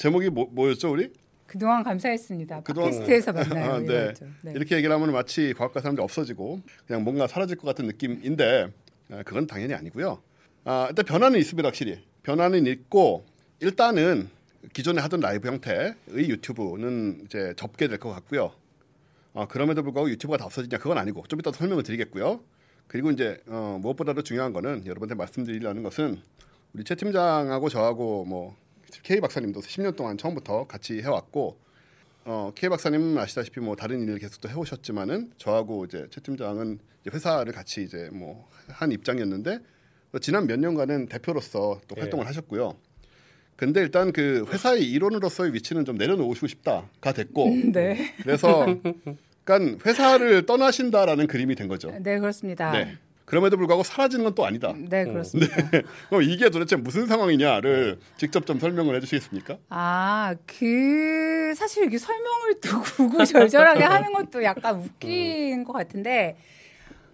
제목이 뭐, 뭐였죠 우리? 그동안 감사했습니다. 그동안- 팟캐스트에서 만나요. 아, 네. 네. 이렇게 얘기를 하면 마치 과학과 사람들이 없어지고 그냥 뭔가 사라질 것 같은 느낌인데 아, 그건 당연히 아니고요. 아, 일단 변화는 있습니다, 확실히. 변화는 있고 일단은 기존에 하던 라이브 형태의 유튜브는 이제 접게 될 것 같고요. 아, 그럼에도 불구하고 유튜브가 다 없어지냐 그건 아니고 좀 이따 설명을 드리겠고요. 그리고 이제 어, 무엇보다도 중요한 거는 여러분한테 말씀드리려는 것은 우리 최 팀장하고 저하고 뭐 K 박사님도 10년 동안 처음부터 같이 해왔고 어, K 박사님은 아시다시피 뭐 다른 일을 계속 또 해오셨지만은 저하고 이제 최 팀장은 이제 회사를 같이 이제 뭐 한 입장이었는데 또 지난 몇 년간은 대표로서 또 예. 활동을 하셨고요. 근데 일단 그 회사의 일원으로서의 위치는 좀 내려놓으시고 싶다가 됐고 네. 그래서 그러니까 회사를 떠나신다라는 그림이 된 거죠. 네, 그렇습니다. 네. 그럼에도 불구하고 사라지는 건 또 아니다. 네, 그렇습니다. 그럼 이게 도대체 무슨 상황이냐를 직접 좀 설명을 해주시겠습니까? 아, 그 사실 이게 설명을 또 구구절절하게 하는 것도 약간 웃긴 것 같은데,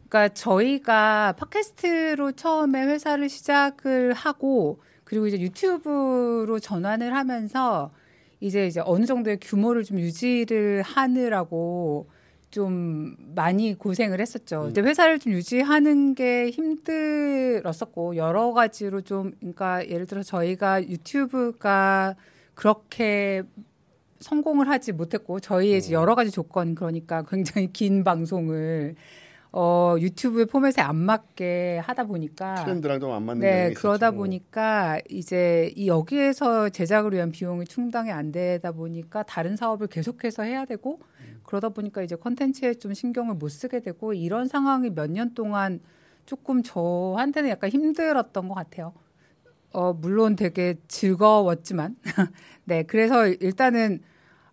그러니까 저희가 팟캐스트로 처음에 회사를 시작을 하고 그리고 이제 유튜브로 전환을 하면서 이제 이제 어느 정도의 규모를 좀 유지를 하느라고 좀 많이 고생을 했었죠. 근데 회사를 좀 유지하는 게 힘들었었고 여러 가지로 좀 그러니까 예를 들어 저희가 유튜브가 그렇게 성공을 하지 못했고 저희의 이제 여러 가지 조건 그러니까 굉장히 긴 방송을 어 유튜브의 포맷에 안 맞게 하다 보니까 트렌드랑 좀 안 맞는 네, 그러다 있었죠. 보니까 이제 이 여기에서 제작을 위한 비용이 충당이 안 되다 보니까 다른 사업을 계속해서 해야 되고 그러다 보니까 이제 컨텐츠에 좀 신경을 못 쓰게 되고 이런 상황이 몇 년 동안 조금 저한테는 약간 힘들었던 것 같아요. 어, 물론 되게 즐거웠지만. 네, 그래서 일단은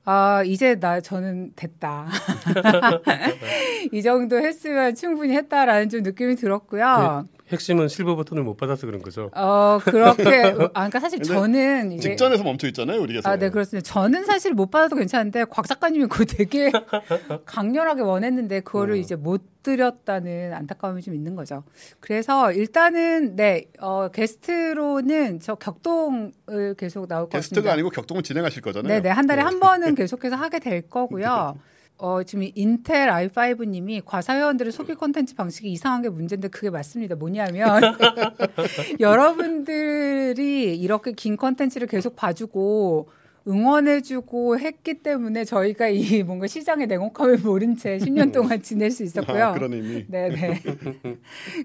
아, 이제 나 저는 됐다. 이 정도 했으면 충분히 했다라는 좀 느낌이 들었고요. 핵심은 실버 버튼을 못 받아서 그런 거죠. 어, 그렇게 아 그러니까 사실 저는 이제 직전에서 멈춰 있잖아요, 우리 계속. 아, 네, 그렇습니다. 저는 사실 못 받아도 괜찮은데 곽 작가님이 그거 되게 강렬하게 원했는데 그거를 음. 이제 못 드렸다는 안타까움이 좀 있는 거죠. 그래서 일단은 네, 어, 게스트로는 저 격동을 계속 나올 것 같습니다. 게스트가 아니고 격동을 진행하실 거잖아요. 네, 네. 한 달에 네. 한 번은 계속해서 하게 될 거고요. 어, 지금 이 인텔 i5님이 과사회원들의 소비 콘텐츠 방식이 이상한 게 문제인데 그게 맞습니다. 뭐냐면 여러분들이 이렇게 긴 콘텐츠를 계속 봐주고 응원해주고 했기 때문에 저희가 이 뭔가 시장의 냉혹함을 모른 채 10년 동안 지낼 수 있었고요. 아, 그런 의미. 네네.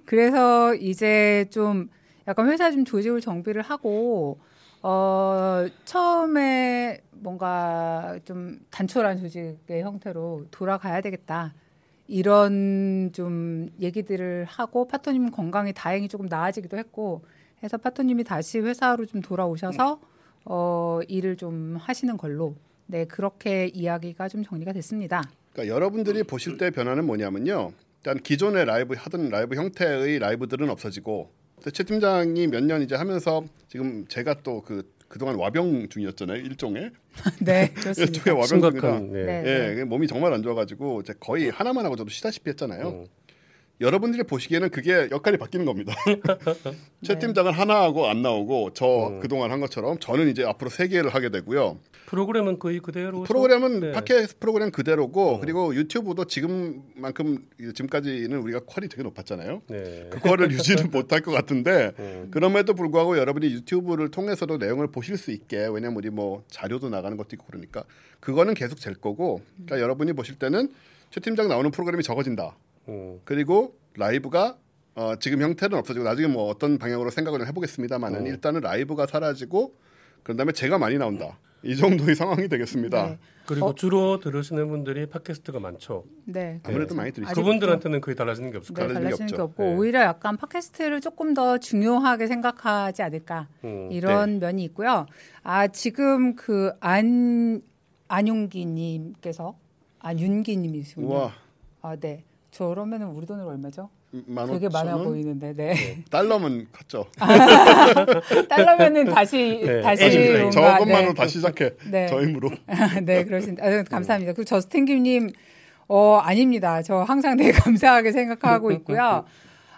그래서 이제 좀 약간 회사 좀 조직을 정비를 하고 어 처음에 뭔가 좀 단촐한 조직의 형태로 돌아가야 되겠다. 이런 좀 얘기들을 하고 파토님 건강이 다행히 조금 나아지기도 했고 해서 파토님이 다시 회사로 좀 돌아오셔서 어 일을 좀 하시는 걸로 네 그렇게 이야기가 좀 정리가 됐습니다. 그러니까 여러분들이 보실 때 변화는 뭐냐면요. 일단 기존의 라이브 하던 라이브 형태의 라이브들은 없어지고 최 팀장이 몇 년 이제 하면서 지금 제가 또그 그동안 와병 중이었잖아요 일종의 네 그렇습니다. 일종의 와병 중이라 네. 네. 예 몸이 정말 안 좋아가지고 이제 거의 하나만 하고 저도 쉬다시피 했잖아요. 음. 여러분들이 보시기에는 그게 역할이 바뀌는 겁니다. 최 네. 팀장은 하나 하고 안 나오고 저 음. 그동안 한 것처럼 저는 이제 앞으로 세 개를 하게 되고요. 프로그램은 거의 그대로 프로그램은 네. 팟캐스트 프로그램 그대로고 어. 그리고 유튜브도 지금만큼 지금까지는 우리가 퀄이 되게 높았잖아요. 네. 그거를 유지는 못할 것 같은데 음. 그럼에도 불구하고 여러분이 유튜브를 통해서도 내용을 보실 수 있게 왜냐면 우리 뭐 자료도 나가는 것도 있고 그러니까 그거는 계속 될 거고 그러니까 여러분이 보실 때는 최 팀장 나오는 프로그램이 적어진다. 음. 그리고 라이브가 어, 지금 형태는 없어지고 나중에 뭐 어떤 방향으로 생각을 해보겠습니다만은 어. 일단은 라이브가 사라지고 그런 다음에 제가 많이 나온다. 이 정도의 상황이 되겠습니다. 네. 그리고 어? 주로 들으시는 분들이 팟캐스트가 많죠. 네. 아무래도 많이 들으시죠. 그분들한테는 거의 달라지는 게 없을 네, 거예요. 일이 달라지는 게 없죠. 없고 네. 오히려 약간 팟캐스트를 조금 더 중요하게 생각하지 않을까 음. 이런 면이 있고요. 아 지금 그 안 안용기님께서 안윤기님이시군요. 아 네. 저러면은 우리 돈으로 얼마죠? 만 되게 많아? 보이는데, 네. 달러면 컸죠. 달러면은 다시 네, 다시 뭔가, 저것만으로 네. 다시 시작해. 네. 저 힘으로. 네, 그렇습니다. 아유, 감사합니다. 그리고 저스틴 김님, 어, 아닙니다. 저 항상 되게 감사하게 생각하고 있고요.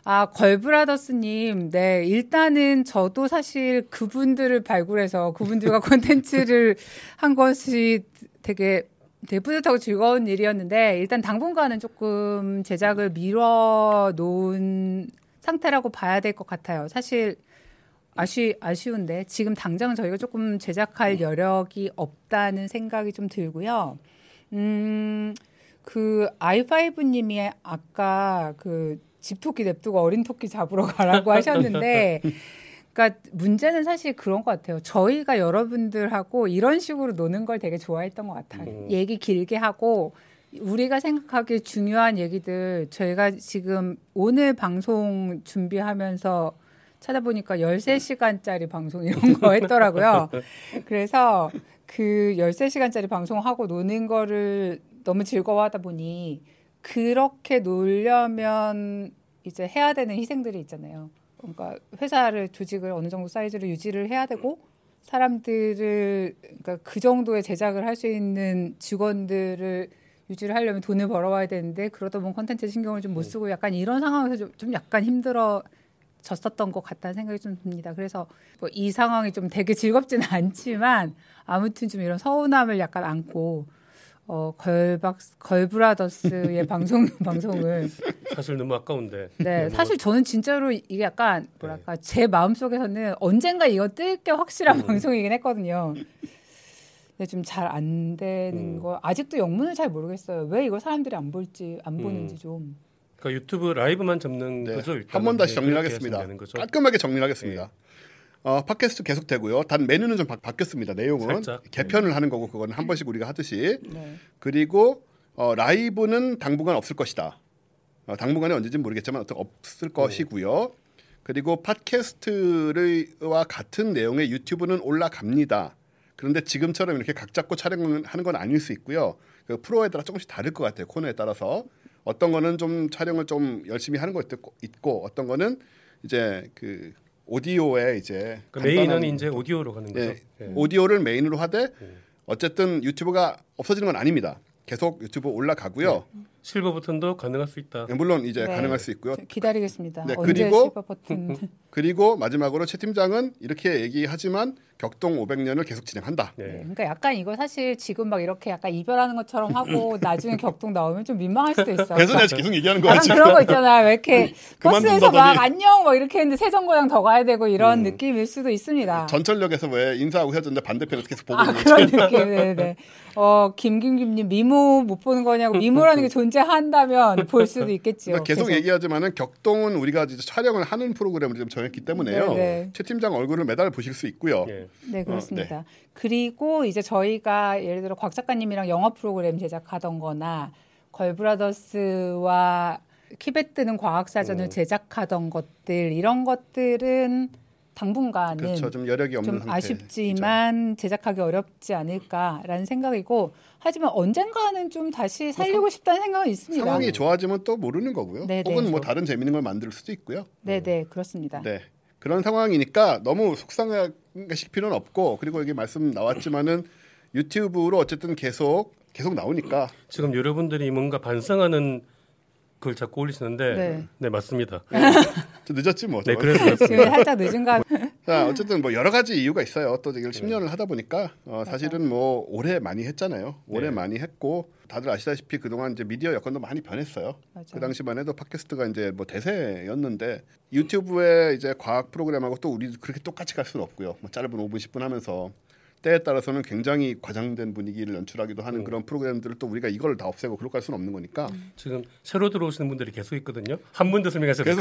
아, 걸브라더스님, 네, 일단은 저도 사실 그분들을 발굴해서 그분들과 콘텐츠를 한 것이 되게 되게 뿌듯하고 즐거운 일이었는데, 일단 당분간은 조금 제작을 미뤄 놓은 상태라고 봐야 될 것 같아요. 사실, 아쉬, 아쉬운데, 지금 당장 저희가 조금 제작할 여력이 없다는 생각이 좀 들고요. 음, 그, i5님이 아까 그, 집토끼 냅두고 어린 토끼 잡으러 가라고 하셨는데, 그러니까 문제는 사실 그런 것 같아요. 저희가 여러분들하고 이런 식으로 노는 걸 되게 좋아했던 것 같아요. 음. 얘기 길게 하고 우리가 생각하기에 중요한 얘기들 저희가 지금 오늘 방송 준비하면서 찾아보니까 13시간짜리 방송 이런 거 했더라고요. 그래서 그 13시간짜리 방송하고 노는 거를 너무 즐거워하다 보니 그렇게 놀려면 이제 해야 되는 희생들이 있잖아요. 그러니까 회사를 조직을 어느 정도 사이즈로 유지를 해야 되고 사람들을 그러니까 그 정도의 제작을 할 수 있는 직원들을 유지를 하려면 돈을 벌어와야 되는데 그러다 보면 컨텐츠 신경을 좀 못 쓰고 약간 이런 상황에서 좀, 좀 약간 힘들어 졌었던 것 같다는 생각이 좀 듭니다. 그래서 뭐 이 상황이 좀 되게 즐겁지는 않지만 아무튼 좀 이런 서운함을 약간 안고 어 걸박 걸브라더스의 방송 방송을 사실 너무 아까운데. 네, 너무 사실 저는 진짜로 이게 약간 뭐랄까 제 마음 속에서는 언젠가 이거 뜰 게 확실한 음. 방송이긴 했거든요. 근데 좀 잘 안 되는 음. 거 아직도 영문을 잘 모르겠어요. 왜 이걸 사람들이 안 볼지 안 음. 보는지 좀. 그러니까 유튜브 라이브만 접는 네. 거죠. 한 번 다시 네, 정리를 그렇게 하겠습니다. 하시면 되는 거죠. 깔끔하게 정리를 하겠습니다. 어, 팟캐스트 계속 되고요. 단 메뉴는 좀 바, 바뀌었습니다. 내용은 살짝. 개편을 하는 거고 그거는 한 번씩 우리가 하듯이 네. 그리고 어, 라이브는 당분간 없을 것이다. 어, 당분간에 언제인지 모르겠지만 어떤 없을 것이고요. 그리고 팟캐스트와 같은 내용의 유튜브는 올라갑니다. 그런데 지금처럼 이렇게 각 잡고 촬영하는 건 아닐 수 있고요. 그 프로에 따라 조금씩 다를 것 같아요. 코너에 따라서 어떤 거는 좀 촬영을 좀 열심히 하는 것도 있고 어떤 거는 이제 그 오디오에 이제 그 메인은 이제 오디오로 가는 거죠. 예, 예. 오디오를 메인으로 하되 어쨌든 유튜브가 없어지는 건 아닙니다. 계속 유튜브 올라가고요. 실버 버튼도 가능할 수 있다. 예, 물론 이제 네. 가능할 수 있고요. 저 기다리겠습니다. 네, 언제 그리고- 실버 버튼 그리고 마지막으로 최 팀장은 이렇게 얘기하지만 격동 500년을 계속 진행한다. 네. 네, 그러니까 약간 이거 사실 지금 막 이렇게 약간 이별하는 것처럼 하고 나중에 격동 나오면 좀 민망할 수도 있어. 그래서 내가 계속 얘기하는 거야 약간 지금. 그런 거 있잖아요. 왜 이렇게 버스에서 막. 안녕 막 이렇게 했는데 세정거장 더 가야 되고 이런 음. 느낌일 수도 있습니다. 전철역에서 왜 인사하고 헤어졌는데 반대편에서 계속 보고 아 있는 그런 느낌. 네네. 어 김김김님 미모 못 보는 거냐고 미모라는 게 존재한다면 볼 수도 있겠지요. 그러니까 계속 얘기하지만은 격동은 우리가 이제 촬영을 하는 프로그램을 좀 정했기 때문에요. 네네. 최 팀장 얼굴을 매달 보실 수 있고요. 예. 네 그렇습니다. 그리고 이제 저희가 예를 들어 곽 작가님이랑 영화 프로그램 제작하던 거나 걸브라더스와 키베 뜨는 과학사전을 음. 제작하던 것들 이런 것들은 당분간은 그렇죠. 좀 여력이 없는 좀 상태. 아쉽지만 제작하기 어렵지 않을까라는 생각이고 하지만 언젠가는 좀 다시 살리고 싶다는 생각은 있습니다. 상황이 좋아지면 또 모르는 거고요. 네네. 혹은 뭐 다른 재밌는 걸 만들 수도 있고요. 네 네 그렇습니다. 네. 그런 상황이니까 너무 속상하실 필요는 없고 그리고 여기 말씀 나왔지만은 유튜브로 어쨌든 계속 계속 나오니까 지금 여러분들이 뭔가 반성하는 글 자꾸 올리시는데 네. 네, 맞습니다. 좀 늦었지 뭐. 네. 그래서 지금 그렇습니다. 살짝 늦은 감. 자 어쨌든 뭐 여러 가지 이유가 있어요. 또 이걸 네. 10년을 하다 보니까 어, 사실은 뭐 오래 많이 했잖아요. 오래 네. 많이 했고 다들 아시다시피 그동안 이제 미디어 여건도 많이 변했어요. 맞아요. 그 당시만 해도 팟캐스트가 이제 뭐 대세였는데 유튜브에 이제 과학 프로그램하고 또 우리 그렇게 똑같이 갈 수는 없고요. 뭐 짧은 5분 10분 하면서 때에 따라서는 굉장히 과장된 분위기를 연출하기도 하는 음. 그런 프로그램들을 또 우리가 이걸 다 없애고 그렇게 할 수는 없는 거니까 지금 새로 들어오시는 분들이 계속 있거든요. 한 분 더 설명하셔야 그래서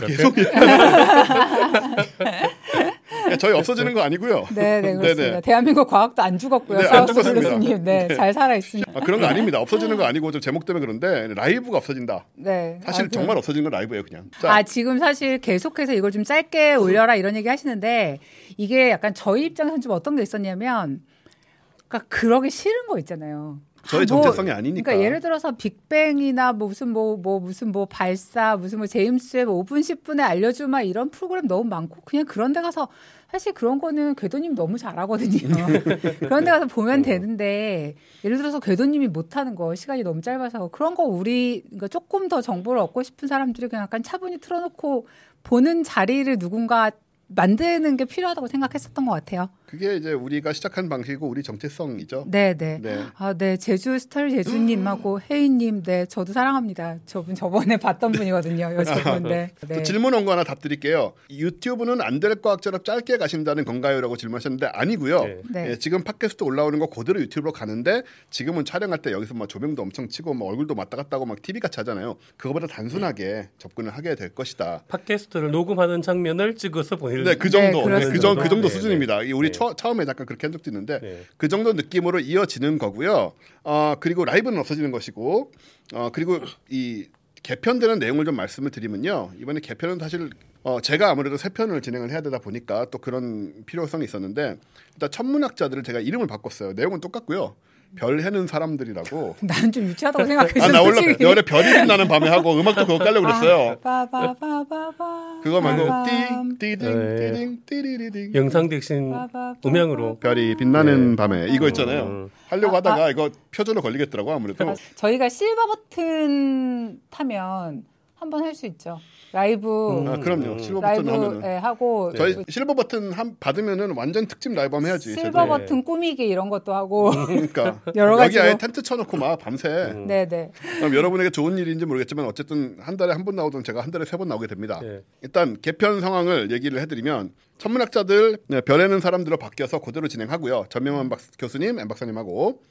계속 저희 없어지는 거 아니고요. 네, 네 그렇습니다. 네네. 대한민국 과학도 안 죽었고요. 네, 안 죽었습니다. 블루스님, 네, 잘 살아 있습니다. 아, 그런 거 아닙니다. 없어지는 거 아니고 좀 제목 때문에 그런데 라이브가 없어진다. 네, 사실 아, 그- 정말 없어진 건 라이브예요, 그냥. 자, 아 지금 사실 계속해서 이걸 좀 짧게 올려라 이런 얘기 하시는데 이게 약간 저희 입장에서는 좀 어떤 게 있었냐면, 그러니까 그러기 싫은 거 있잖아요. 저의 아, 뭐, 정체성이 아니니까. 그러니까 예를 들어서 빅뱅이나 뭐 무슨 뭐, 뭐 무슨 뭐 발사 무슨 뭐 제임스 웹 5분 10분에 알려주마 이런 프로그램 너무 많고 그냥 그런 데 가서 사실 그런 거는 궤도님 너무 잘하거든요. 그런 데 가서 보면 되는데 예를 들어서 궤도님이 못하는 거 시간이 너무 짧아서 그런 거 우리 그러니까 조금 더 정보를 얻고 싶은 사람들이 그냥 약간 차분히 틀어놓고 보는 자리를 누군가 만드는 게 필요하다고 생각했었던 것 같아요. 그게 이제 우리가 시작한 방식이고 우리 정체성이죠. 네, 네. 네. 아, 네. 제주 스타일 제주님하고 혜인님, 네. 저도 사랑합니다. 저분 저번에 봤던 분이거든요. 여자분. 네. 또 네. 질문 온 거 하나 답 드릴게요. 유튜브는 안 될 과학처럼 짧게 가신다는 건가요?라고 질문하셨는데 아니고요. 네. 네. 예, 지금 팟캐스트 올라오는 거 그대로 유튜브로 가는데 지금은 촬영할 때 여기서 막 조명도 엄청 치고 막 얼굴도 왔다 갔다 하고 막 TV 같이 하잖아요. 그거보다 단순하게 접근을 하게 될 것이다. 팟캐스트를 녹음하는 장면을 찍어서 보내는 네, 그 정도, 네, 네, 그, 정, 그 정도 네, 수준입니다. 이 우리 네. 처, 처음에 잠깐 그렇게 한 적도 있는데 네. 그 정도 느낌으로 이어지는 거고요. 어, 그리고 라이브는 없어지는 것이고, 어, 그리고 이 개편되는 내용을 좀 말씀을 드리면요. 이번에 개편은 사실 어, 제가 아무래도 세 편을 진행을 해야 되다 보니까 또 그런 필요성이 있었는데 일단 천문학자들을 제가 이름을 바꿨어요. 내용은 똑같고요. 별 해는 사람들이라고. 나는 좀 유치하다고 생각했어. 아, 나 원래 솔직히. 원래 별이 빛나는 밤에 하고 음악도 그거 깔려고 그랬어요. 빠바바바바. 그거 말고 빠밤. 띠, 띠딩, 네. 영상 대신. 음향으로 별이 빛나는 네. 밤에 이거 있잖아요. 음. 하려고 아, 하다가 이거 표절로 걸리겠더라고 아무래도. 아, 저희가 실버 버튼 타면 한번 할 수 있죠. 라이브 아 그럼요. 음. 실버 라이브 버튼 하면은 예, 하고 저희 실버 버튼 한 받으면은 완전 특집 라이브 한번 해야지. 실버 네. 버튼 꾸미기 이런 것도 하고 그러니까 여러 여기 가지로. 아예 텐트 쳐놓고 막 밤새. 음. 네네 그럼 여러분에게 좋은 일인지 모르겠지만 어쨌든 한 달에 한 번 나오던 제가 한 달에 세 번 나오게 됩니다. 네. 일단 개편 상황을 얘기를 해드리면 천문학자들 네, 별에는 사람들로 바뀌어서 그대로 진행하고요. 전명환 박, 교수님, 엠 박사님하고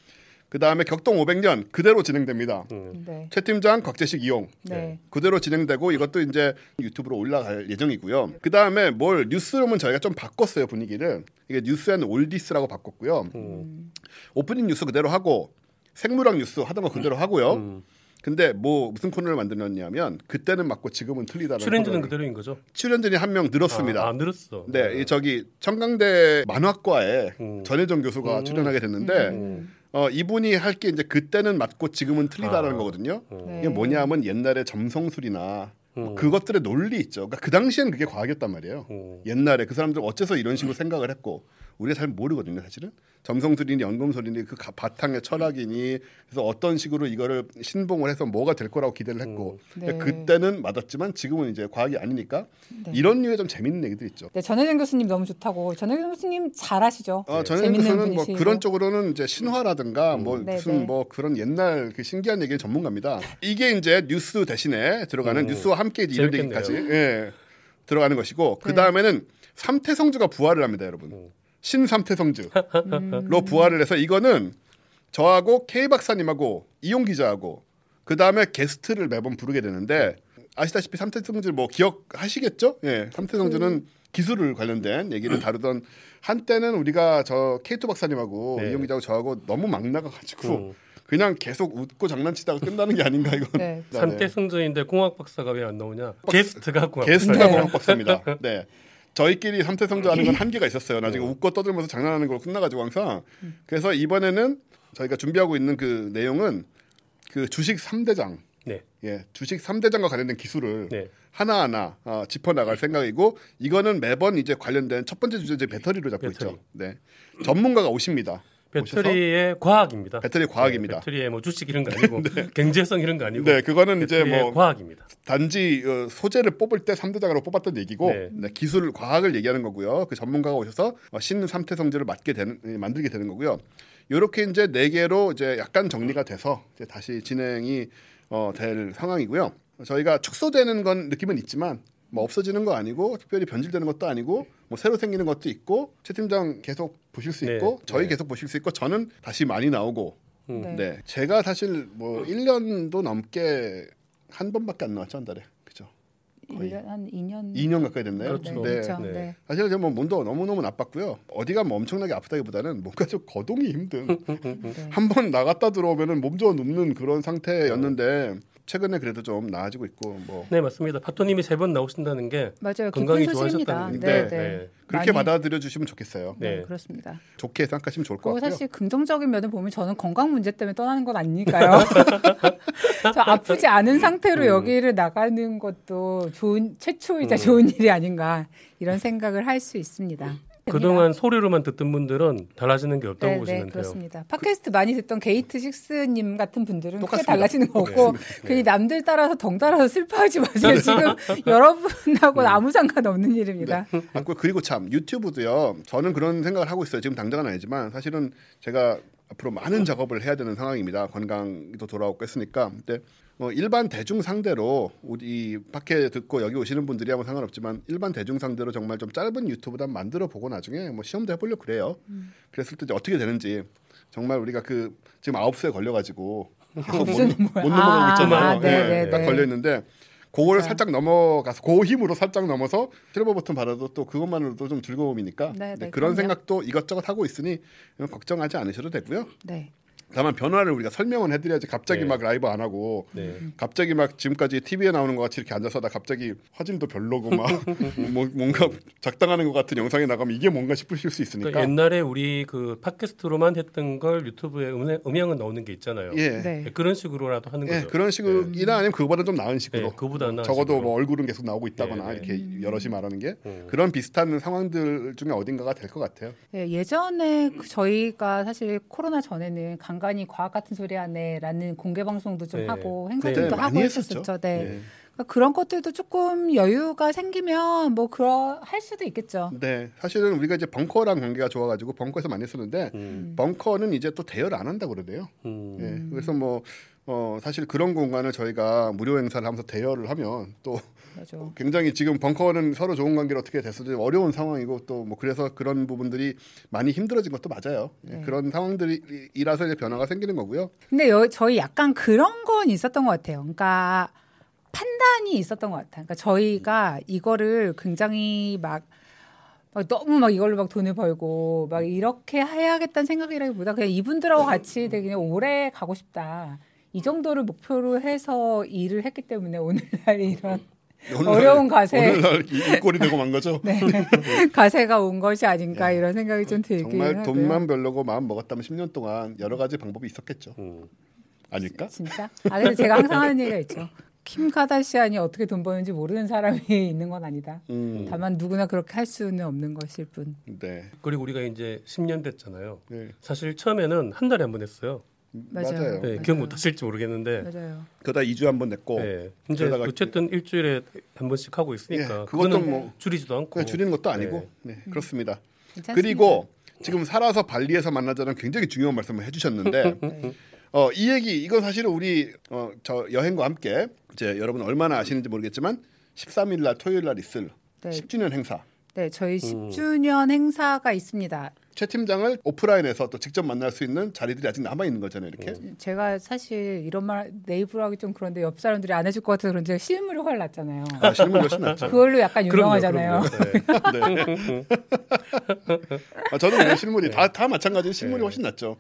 그 다음에 격동 500년 그대로 진행됩니다. 음. 네 최 팀장 곽재식 이용 네. 그대로 진행되고 이것도 이제 유튜브로 올라갈 예정이고요. 그 다음에 뭘 뉴스룸은 저희가 좀 바꿨어요 분위기를 이게 News and Oldies라고 바꿨고요. 음. 오프닝 뉴스 그대로 하고 생물학 뉴스 하던 거 그대로 하고요. 음. 근데 뭐 무슨 코너를 만들었냐면 그때는 맞고 지금은 틀리다는 출연진은 코너를. 그대로인 거죠? 출연진이 한 명 늘었습니다. 아, 아, 늘었어. 네, 이 저기 청강대 만화과에 음. 전혜정 교수가 음. 출연하게 됐는데 음. 어, 이분이 할 게 이제 그때는 맞고 지금은 틀리다라는 아. 거거든요. 네. 이게 뭐냐면 옛날에 점성술이나 음. 그것들의 논리 있죠. 그러니까 그 당시엔 그게 과학이었단 말이에요. 음. 옛날에 그 사람들 어째서 이런 식으로 생각을 했고 우리가 잘 모르거든요, 사실은. 점성술이니 연금술이니 그 가- 바탕의 철학이니 그래서 어떤 식으로 이거를 신봉을 해서 뭐가 될 거라고 기대를 했고 네. 근데 그때는 맞았지만 지금은 이제 과학이 아니니까 네. 이런 류의 좀 재밌는 얘기들 있죠. 네, 전혜정 교수님 너무 좋다고. 전혜정 교수님 잘하시죠. 어, 네. 전현 재밌는 교수는 뭐 분이시고. 그런 쪽으로는 이제 신화라든가 뭐 네, 무슨 네. 뭐 그런 옛날 그 신기한 얘기의 전문가입니다. 이게 이제 뉴스 대신에 들어가는 음. 뉴스와 함께 이런 재밌겠네요. 얘기까지 예, 들어가는 것이고 그 다음에는 삼태성주가 부활을 합니다, 여러분. 음. 신삼태성주로 음. 부활을 해서 이거는 저하고 K 박사님하고 이용 기자하고 그 다음에 게스트를 매번 부르게 되는데 아시다시피 삼태성주 뭐 기억하시겠죠? 예, 삼태성주는 기술을 관련된 얘기를 다루던 한때는 우리가 저 K2 박사님하고 네. 이용 기자하고 저하고 너무 막 나가가지고 음. 그냥 계속 웃고 장난치다가 끝나는 게 아닌가 이건. 네. 네. 삼대 성전인데 공학 박사가 왜 안 나오냐? 게스트가 공학 게스트가. 공학 박사입니다. 네. 저희끼리 삼태성주 하는 건 한계가 있었어요. 나중에 웃고 떠들면서 장난하는 걸로 끝나가지고 항상. 그래서 이번에는 저희가 준비하고 있는 그 내용은 그 주식 3대장. 네. 예, 주식 3대장과 관련된 기술을 네. 하나하나 어, 짚어 나갈 생각이고 이거는 매번 이제 관련된 첫 번째 주제 이제 배터리로 잡고 배터리. 있죠. 네. 전문가가 오십니다. 배터리의 과학입니다. 배터리 과학입니다. 네, 배터리의 뭐 주식 이런 거 아니고 경제성 이런 거 아니고 네, 그거는 이제 뭐 과학입니다. 단지 어, 소재를 뽑을 때 3대장으로 뽑았던 얘기고 네. 네, 기술 과학을 얘기하는 거고요. 그 전문가가 오셔서 어, 신 삼태 성질을 맡게 되는 예, 만들게 되는 거고요. 이렇게 이제 네 개로 이제 약간 정리가 돼서 이제 다시 진행이 어, 될 상황이고요. 저희가 축소되는 건 느낌은 있지만 뭐 없어지는 거 아니고 특별히 변질되는 것도 아니고 뭐 새로 생기는 것도 있고 최 팀장 계속 보실 수 네. 있고 저희 네. 계속 보실 수 있고 저는 다시 많이 나오고 음. 네. 네. 제가 사실 뭐 1년도 넘게 한 번밖에 안 나왔죠, 한 달에. 그죠? 거의 1년 한 2년 2년 가까이 됐나요? 그렇죠. 네, 네. 그렇죠. 네. 네. 사실 제가 뭐 몸도 너무너무 나빴고요. 어디가 뭐 엄청나게 아프다기보다는 뭔가 좀 거동이 힘든. 네. 한번 나갔다 들어오면은 몸져 눕는 그런 상태였는데 최근에 그래도 좀 나아지고 있고 뭐 네 맞습니다. 파토님이 세 번 나오신다는 게 맞아요. 건강이 소식입니다. 좋아하셨다는 네, 건데, 네. 네. 그렇게 많이- 받아들여 주시면 좋겠어요. 네, 네. 그렇습니다. 좋게 생각하시면 좋을 것 같고요. 사실 긍정적인 면을 보면 저는 건강 문제 때문에 떠나는 건 아니니까요. 저 아프지 않은 상태로 음. 여기를 나가는 것도 좋은 최초이자 음. 좋은 일이 아닌가 이런 생각을 할 수 있습니다. 그동안 소리로만 듣던 분들은 달라지는 게 없다고 네, 보시면 네, 돼요. 그렇습니다. 팟캐스트 많이 듣던 게이트 식스님 같은 분들은 똑같습니다. 달라지는 거 없고 네. 괜히 남들 따라서 덩달아서 슬퍼하지 마세요. 지금 여러분하고 아무 상관없는 일입니다. 아, 그- 그리고 참 유튜브도요. 저는 그런 생각을 하고 있어요. 지금 당장은 아니지만 사실은 제가 앞으로 많은 작업을 해야 되는 상황입니다. 건강도 돌아오고 했으니까. 근데 뭐 일반 대중 상대로 우리 밖에 듣고 여기 오시는 분들이 하면 상관없지만 일반 대중 상대로 정말 좀 짧은 유튜브도 한번 만들어 보고 나중에 뭐 시험도 해보려고 그래요. 그랬을 때 이제 어떻게 되는지 정말 우리가 그 지금 아홉 수에 걸려가지고 계속 못, 뭐야? 넘어가고 아, 있잖아요. 아, 네, 예, 네, 딱 네. 걸려 있는데 진짜. 살짝 넘어가서 그 힘으로 살짝 넘어서 실버 버튼 받아도 또 그것만으로도 좀 즐거움이니까 네, 네, 네, 그런 그럼요. 생각도 이것저것 하고 있으니 걱정하지 않으셔도 되고요. 네. 다만 변화를 우리가 설명은 해드려야지 갑자기 네. 막 라이브 안 하고 네. 갑자기 막 지금까지 TV에 나오는 것 같이 이렇게 앉아서 나 갑자기 화질도 별로고 막 뭐, 뭔가 작당하는 것 같은 영상이 나가면 이게 뭔가 싶으실 수 있으니까 그러니까 옛날에 우리 그 팟캐스트로만 했던 걸 유튜브에 음향, 음향은 나오는 게 있잖아요. 예. 네. 네, 그런 식으로라도 하는 예, 거죠. 그런 식이나 아니면 그거보다 좀 나은 식으로 네, 그거보다 나은 적어도 식으로. 뭐 얼굴은 계속 나오고 있다거나 네, 네. 이렇게 여럿이 말하는 게 음. 그런 비슷한 상황들 중에 어딘가가 될 것 같아요. 네, 예전에 그 저희가 사실 코로나 전에는 간간히 과학 같은 소리 하네라는 공개 방송도 좀 네. 하고 네, 행사들도 많이 하고 했었죠. 네. 네. 그러니까 그런 것들도 조금 여유가 생기면 뭐 그러 할 수도 있겠죠. 네, 사실은 우리가 이제 벙커랑 관계가 좋아가지고 벙커에서 많이 했었는데 음. 벙커는 이제 또 대여를 안 한다 고 그러네요. 음. 예, 그래서 뭐 어, 사실 그런 공간을 저희가 무료 행사를 하면서 대여를 하면 또 그렇죠. 굉장히 지금 벙커는 서로 좋은 관계를 어떻게 됐어도 어려운 상황이고 또 뭐 그래서 그런 부분들이 많이 힘들어진 것도 맞아요. 예, 네. 그런 상황들이라서 이제 변화가 생기는 거고요. 근데 여, 저희 약간 그런 건 있었던 것 같아요. 그러니까 판단이 있었던 것 같아요. 그러니까 저희가 이거를 굉장히 막, 막 너무 막 이걸로 막 돈을 벌고 막 이렇게 해야겠다는 생각이라기보다 그냥 이분들하고 같이 되게 그냥 오래 가고 싶다. 이 정도를 목표로 해서 일을 했기 때문에 오늘날 이런 어려운 가세. 오늘날 이, 이 꼴이 되고 만 거죠. 네. 가세가 온 것이 아닌가 이런 생각이 좀 들긴 정말 하고요. 돈만 벌려고 마음 먹었다면 10년 동안 여러 가지 방법이 있었겠죠. 음. 아닐까? 진짜? 아 근데 제가 항상 하는 얘기가 있죠. 킴 카다시안이 어떻게 돈 버는지 모르는 사람이 있는 건 아니다. 음, 다만 누구나 그렇게 할 수는 없는 것일 뿐. 네, 그리고 우리가 이제 10년 됐잖아요. 네, 사실 처음에는 한 달에 한 번 했어요. 맞아요. 맞아요. 네, 맞아요. 기억 못 하실지 모르겠는데. 맞아요. 그러다 2주 한번 냈고 네. 이제 어쨌든 일주일에 한 번씩 하고 있으니까 예, 그것도 뭐 줄이지도 않고 그냥 줄이는 것도 아니고 네. 네, 그렇습니다. 괜찮습니다. 그리고 지금 살아서 발리에서 만나자는 굉장히 중요한 말씀을 해주셨는데 네. 어, 이 얘기 이건 사실은 우리 어, 저 여행과 함께 이제 여러분 얼마나 아시는지 모르겠지만 13일 날 토요일 날 있을 네. 10주년 행사 네, 저희 음. 10주년 행사가 있습니다. 최 팀장을 오프라인에서 또 직접 만날 수 있는 자리들이 아직 남아 있는 거잖아요, 이렇게. 제가 사실 이런 말내 입으로 하기 좀 그런데 옆 사람들이 안 해줄 것 같아서 그런지 실물이 훨 낫잖아요. 아, 실물 훨씬 낫죠. 그걸로 약간 그럼요, 유명하잖아요. 그럼요. 네. 네. 아, 저는 뭐 실물이 다, 다 마찬가지 실물이 훨씬 낫죠.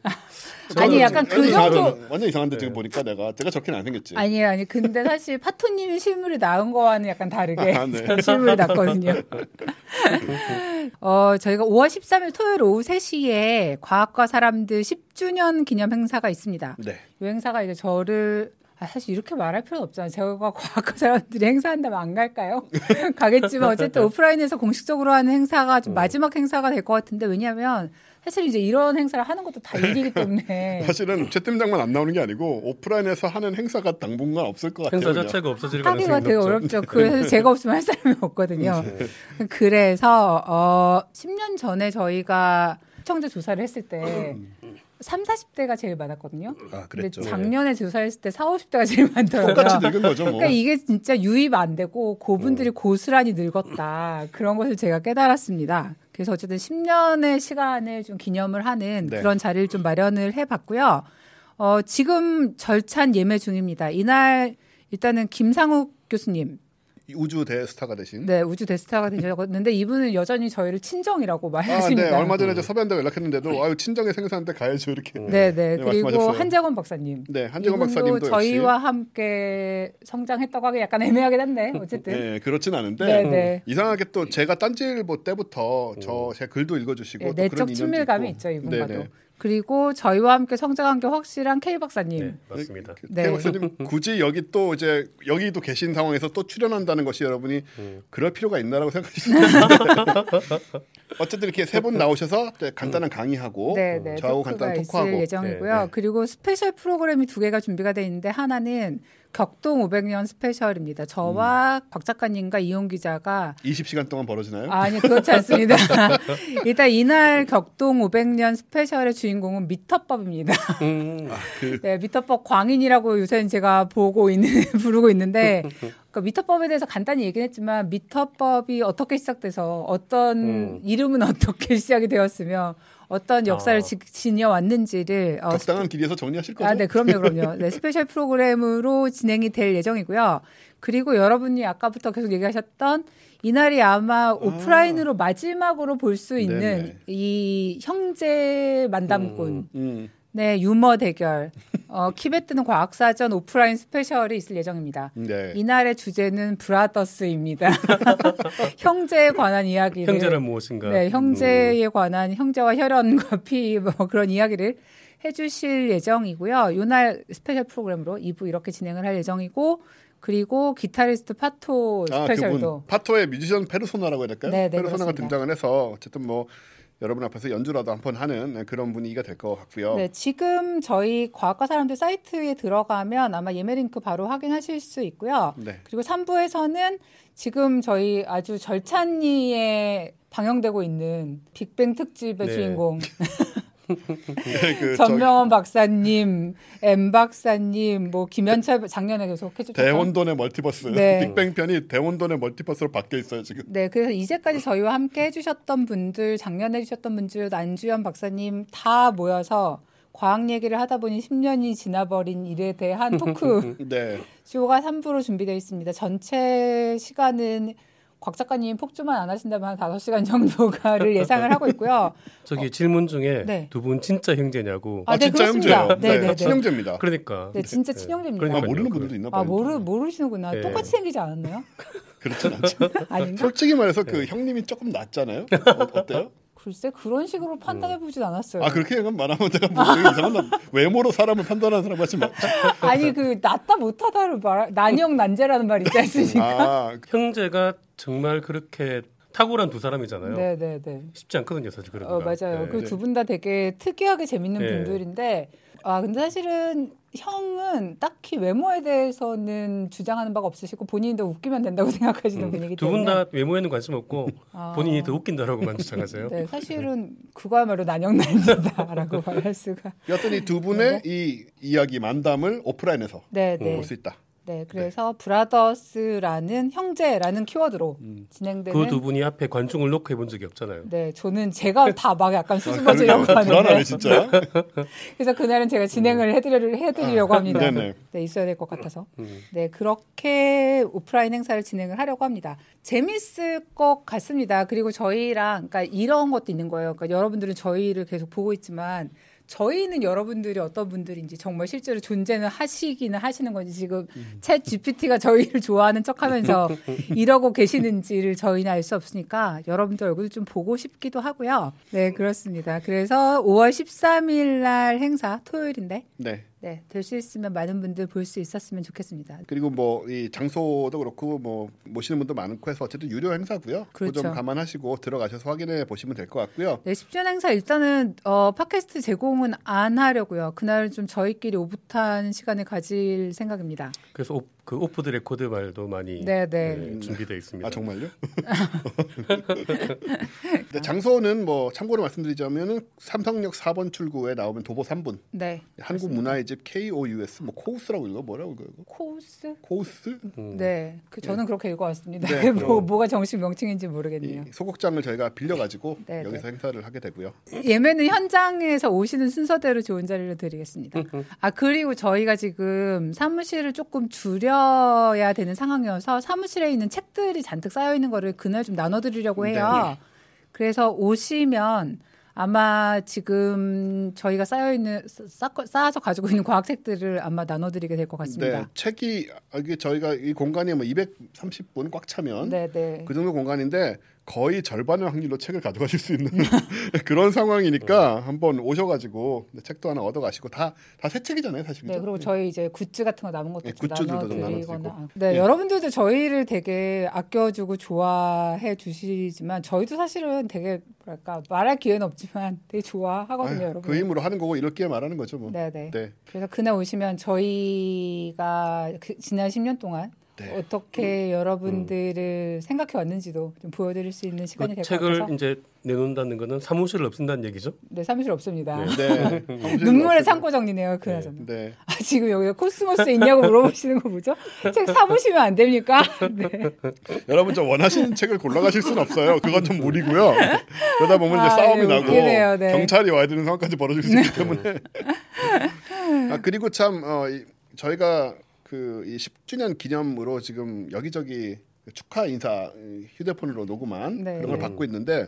아니 약간 그 정도. 완전 이상한데 지금 보니까 내가 제가 저렇게는 안 생겼지. 아니 아니 근데 사실 파토님이 실물이 나은 거와는 약간 다르게 아, 네. 전 실물이 낫거든요. 어 저희가 5월 13일 토요일 오후 3시에 과학과 사람들 10주년 기념 행사가 있습니다. 네. 이 행사가 이제 저를 아, 사실 이렇게 말할 필요는 없잖아요. 제가 과학과 사람들이 행사한다면 안 갈까요? 가겠지만 어쨌든 오프라인에서 공식적으로 하는 행사가 좀 마지막 행사가 될 것 같은데 왜냐하면 사실 이제 이런 행사를 하는 것도 다 일이기 때문에 사실은 최 팀장만 안 나오는 게 아니고 오프라인에서 하는 행사가 당분간 없을 것 같아요. 행사 그냥. 자체가 없어질 하기가 가능성이 되게 높죠. 어렵죠. 그래서 제가 없으면 할 사람이 없거든요. 그래서 어 10년 전에 저희가 시청자 조사를 했을 때 3, 40대가 제일 많았거든요. 아, 그랬죠. 작년에 조사했을 때 4, 50대가 제일 많더라고요. 똑같이 늙은 거죠, 뭐. 그러니까 이게 진짜 유입 안 되고 고분들이 고스란히 늙었다. 그런 것을 제가 깨달았습니다. 그래서 어쨌든 10년의 시간을 좀 기념을 하는 네. 그런 자리를 좀 마련을 해봤고요. 어, 지금 절찬 예매 중입니다. 이날 일단은 김상욱 교수님, 우주 대스타가 되신. 네 우주 대스타가 되셨는데 이분은 여전히 저희를 친정이라고 아, 말하십니다. 네. 얼마 전에 저 섭외한다고 연락했는데도 아유 친정에 생산한테 가야죠 이렇게. 네, 네. 네, 그리고 말씀하셨어요. 한재건 박사님. 네, 한재건 박사님도 저희와 역시. 함께 성장했다고 하기 약간 애매하긴 한데 어쨌든 네, 그렇진 않은데 네, 네. 이상하게 또 제가 딴지일보 때부터 저 제 글도 읽어주시고 네, 또 내적 친밀감이 있고. 있죠, 이분과도. 네, 네. 그리고 저희와 함께 성장한 게 확실한 K 박사님. 네, 맞습니다. 네. 태 박사님 굳이 여기 또 이제 여기도 계신 상황에서 또 출연한다는 것이 여러분이 음. 그럴 필요가 있나라고 있는데 어쨌든 이렇게 세분 나오셔서 간단한 강의하고 네, 네. 저하고 간단한 토크하고 예정이고요. 네, 네. 그리고 스페셜 프로그램이 두 개가 준비가 돼 있는데 하나는 격동 500년 스페셜입니다. 저와 음. 박 작가님과 이용 기자가 20시간 동안 벌어지나요? 아니 그렇지 않습니다. 일단 이날 격동 500년 스페셜의 주인공은 미터법입니다. 음, 그 네, 미터법 광인이라고 요새는 제가 보고 있는 부르고 있는데 그 미터법에 대해서 간단히 얘기는 했지만 미터법이 어떻게 시작돼서 어떤 음. 이름은 어떻게 시작이 되었으며 어떤 역사를 아. 지, 지녀왔는지를 어, 적당한 길이에서 정리하실 거죠? 아, 네, 그럼요, 그럼요. 네, 스페셜 프로그램으로 진행이 될 예정이고요. 그리고 여러분이 아까부터 계속 얘기하셨던 이날이 아마 오프라인으로 마지막으로 볼 수 있는 네네. 이 형제 만담꾼, 음, 네, 유머 대결, 어, 키배 뜨는 과학사전 오프라인 스페셜이 있을 예정입니다. 네. 이날의 주제는 brothers입니다. 형제에 관한 이야기를 형제란 무엇인가? 네, 형제에 관한 형제와 혈연과 피 뭐 그런 이야기를 해주실 예정이고요. 요날 스페셜 프로그램으로 2부 이렇게 진행을 할 예정이고 그리고 기타리스트 파토 아, 스페셜도 그분 파토의 뮤지션 페르소나라고 해야 될까요? 네, 네, 페르소나가 그렇습니다. 등장을 해서 어쨌든 뭐 여러분 앞에서 연주라도 한 번 하는 그런 분위기가 될 것 같고요. 네, 지금 저희 과학과 사람들 사이트에 들어가면 아마 예매 링크 바로 확인하실 수 있고요. 네. 그리고 3부에서는 지금 저희 아주 절찬리에 방영되고 있는 빅뱅 특집의 네. 주인공 네, 그 저- 전명원 박사님, M 박사님, 뭐 김현철 작년에 계속 해주셨던 대혼돈의 멀티버스 네. 빅뱅 편이 대혼돈의 multiverse로 바뀌어 있어요 지금. 네, 그래서 이제까지 저희와 함께 해주셨던 분들, 작년에 해주셨던 분들, 안주현 박사님 다 모여서 과학 얘기를 하다 보니 10년이 지나버린 일에 대한 토크 네. 쇼가 3부로 준비되어 있습니다. 전체 시간은 곽 작가님 폭주만 안 하신다면 한 5시간 정도가를 예상을 하고 있고요. 저기 질문 중에 네. 두분 진짜 형제냐고. 아, 네, 진짜 그렇습니다. 형제예요. 네, 네, 네. 친형제입니다. 그러니까. 네, 진짜 친형제입니다. 아, 그러니까요. 모르는 분들도 있나 봐요. 아, 모르, 모르시는구나. 네. 똑같이 생기지 않았나요? 그렇진 않죠. 아닌가? 솔직히 말해서 그 네. 형님이 조금 낫잖아요. 어, 어때요? 글쎄, 그런 식으로 판단해 보진 않았어요. 아 그렇게 말하면 제가 뭐 이상한 남- 외모로 사람을 판단하는 사람 같지 마. 아니, 그, 낫다 못하다를 말, 난형 난제라는 말 있지 않습니까? 아 형제가 정말 그렇게 탁월한 두 사람이잖아요. 네네네. 쉽지 않거든요, 사실 그러기가. 어, 맞아요. 네. 그두 분 다 되게 특이하게 재밌는 네. 분들인데, 아, 근데 사실은 형은 딱히 외모에 대해서는 주장하는 바가 없으시고 본인도 웃기면 된다고 생각하시는 분이기 음. 두분 때문에. 다 외모에는 관심 없고 아. 본인이 더 웃긴다라고만 주장하세요. 네, 사실은 그거야말로 난영난제다라고 말할 수가. 여튼 이 두 분의 이 이야기 만담을 오프라인에서 네, 네. 볼수 있다. 네, 그래서 브라더스라는 형제라는 키워드로 진행되는 그 두 분이 앞에 관중을 놓고 해본 적이 없잖아요. 네, 저는 제가 다 막 약간 아, 수줍어지려고 그러니까 불안하네 하는데 진짜. 그래서 그날은 제가 진행을 해드려, 해드리려고 합니다. 네네. 네, 있어야 될 것 같아서. 음. 네, 그렇게 오프라인 행사를 진행을 하려고 합니다. 재밌을 것 같습니다. 그리고 저희랑, 그러니까 이런 것도 있는 거예요. 그러니까 여러분들은 저희를 계속 보고 있지만, 저희는 여러분들이 어떤 분들인지 정말 실제로 존재는 하시기는 하시는 건지 지금 챗 GPT가 저희를 좋아하는 척하면서 이러고 계시는지를 저희는 알 수 없으니까 여러분들 얼굴 좀 보고 싶기도 하고요. 네 그렇습니다. 그래서 5월 13일 날 행사 토요일인데 네. 네, 될 수 있으면 많은 분들 볼 수 있었으면 좋겠습니다. 그리고 뭐 이 장소도 그렇고 뭐 모시는 분도 많고 해서 어쨌든 유료 행사고요. 그거 좀 그렇죠. 감안하시고 들어가셔서 확인해 보시면 될 것 같고요. 네, 10주년 행사 일단은 어, 팟캐스트 제공은 안 하려고요. 그날 좀 저희끼리 오붓한 시간을 가질 생각입니다. 그래서 오, 그 off the record 말도 많이 네, 네. 네, 준비되어 있습니다. 아 정말요? 장소는 뭐 참고로 말씀드리자면은 삼성역 4번 출구에 나오면 도보 3분 네. 한국 문화의 집 KOUS 뭐 코우스라고 읽어 뭐라고 읽어? 코스? 코우스 음. 네, 그 저는 그렇게 읽어왔습니다. 네, 뭐, 뭐가 정식 명칭인지 모르겠네요. 이 소극장을 저희가 빌려가지고 네, 여기서 행사를 하게 되고요. 예매는 현장에서 오시는 순서대로 좋은 자리를 드리겠습니다. 아 그리고 저희가 지금 사무실을 조금 줄여 야 되는 상황이어서 사무실에 있는 책들이 잔뜩 쌓여 있는 거를 그날 좀 나눠드리려고 해요. 그래서 오시면 아마 지금 저희가 쌓여 있는 쌓, 쌓아서 가지고 있는 과학 책들을 아마 나눠드리게 될것 네, 같습니다. 책이 아, 이게 저희가 이 공간이 뭐 230분 꽉 차면 네, 네. 그 정도 공간인데 거의 절반의 확률로 책을 가져가실 수 있는 그런 상황이니까 한번 오셔가지고 책도 하나 얻어가시고 다 다 새 책이잖아요, 사실. 네? 그리고 저희 이제 굿즈 같은 거 남은 것도 네, 굿즈들도 나눠드리거나. 나눠드리고. 네, 예. 여러분들도 저희를 되게 아껴주고 좋아해 주시지만 저희도 사실은 되게 뭐랄까 말할 기회는 없지만 되게 좋아하거든요, 아유, 여러분. 그 힘으로 하는 거고 이렇게 말하는 거죠, 뭐. 네, 네. 네. 그래서 그날 오시면 저희가 그 지난 10년 동안 네. 어떻게 여러분들을 생각해 왔는지도 좀 보여드릴 수 있는 시간이 그 될것 책을 같아서 이제 내놓는다는 거는 사무실을 없앤다는 얘기죠. 네 사무실 없습니다. 네. 눈물의 창고 정리네요, 그나저나. 네. 아, 지금 여기 코스모스 있냐고 물어보시는 거 뭐죠? 책 사보시면 안 됩니까? 네. 여러분 저 원하시는 책을 골라가실 수는 없어요. 그건 좀 무리고요. 그러다 보면 이제 아, 싸움이 네, 나고 웃기네요, 네. 경찰이 와야 되는 상황까지 벌어질 수 있기 때문에. 아 그리고 참 어, 이, 저희가 그 이 10주년 기념으로 지금 여기저기 축하 인사 이 휴대폰으로 녹음한 네. 그런 걸 네. 받고 있는데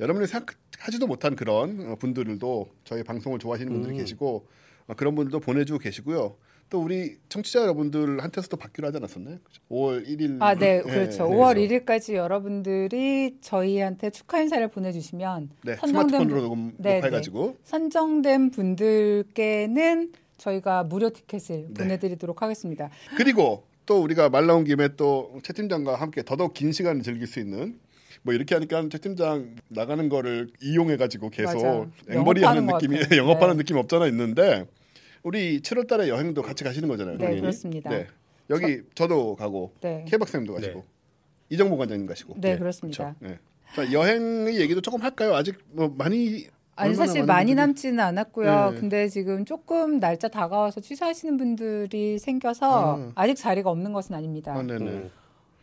여러분이 생각하지도 못한 그런 어, 분들도 저희 방송을 좋아하시는 분들이 음. 계시고 어, 그런 분들도 보내주고 계시고요. 또 우리 청취자 여러분들한테서도 받기로 하지 않았었나요? 5월 1일. 아, 네, 예, 그렇죠. 네, 5월 그래서. 1일까지 여러분들이 저희한테 축하 인사를 보내주시면 네, 선정된 스마트폰으로 분- 녹음 네, 녹화해가지고 선정된 분들께는 저희가 무료 티켓을 네. 보내드리도록 하겠습니다. 그리고 또 우리가 말 나온 김에 또 최 팀장과 함께 더더욱 긴 시간을 즐길 수 있는 뭐 이렇게 하니까 최 팀장 나가는 거를 이용해 가지고 계속 맞아. 앵벌이 하는 느낌이. 영업하는 네. 느낌 없잖아 있는데 우리 7월 달에 여행도 같이 가시는 거잖아요. 네, 당연히. 그렇습니다. 네. 여기 저, 도 가고 네, K 박사님도 가시고 네. 이정모 관장님 가시고. 네, 네, 그렇습니다. 그렇죠. 네. 자 여행의 얘기도 조금 할까요? 아직 뭐 많이 아니 사실 많이 분들이- 남지는 않았고요. 네. 근데 지금 조금 날짜 다가와서 취소하시는 분들이 생겨서 아. 아. 직 자리가 없는 것은 아닙니다. 아, 네네. 음.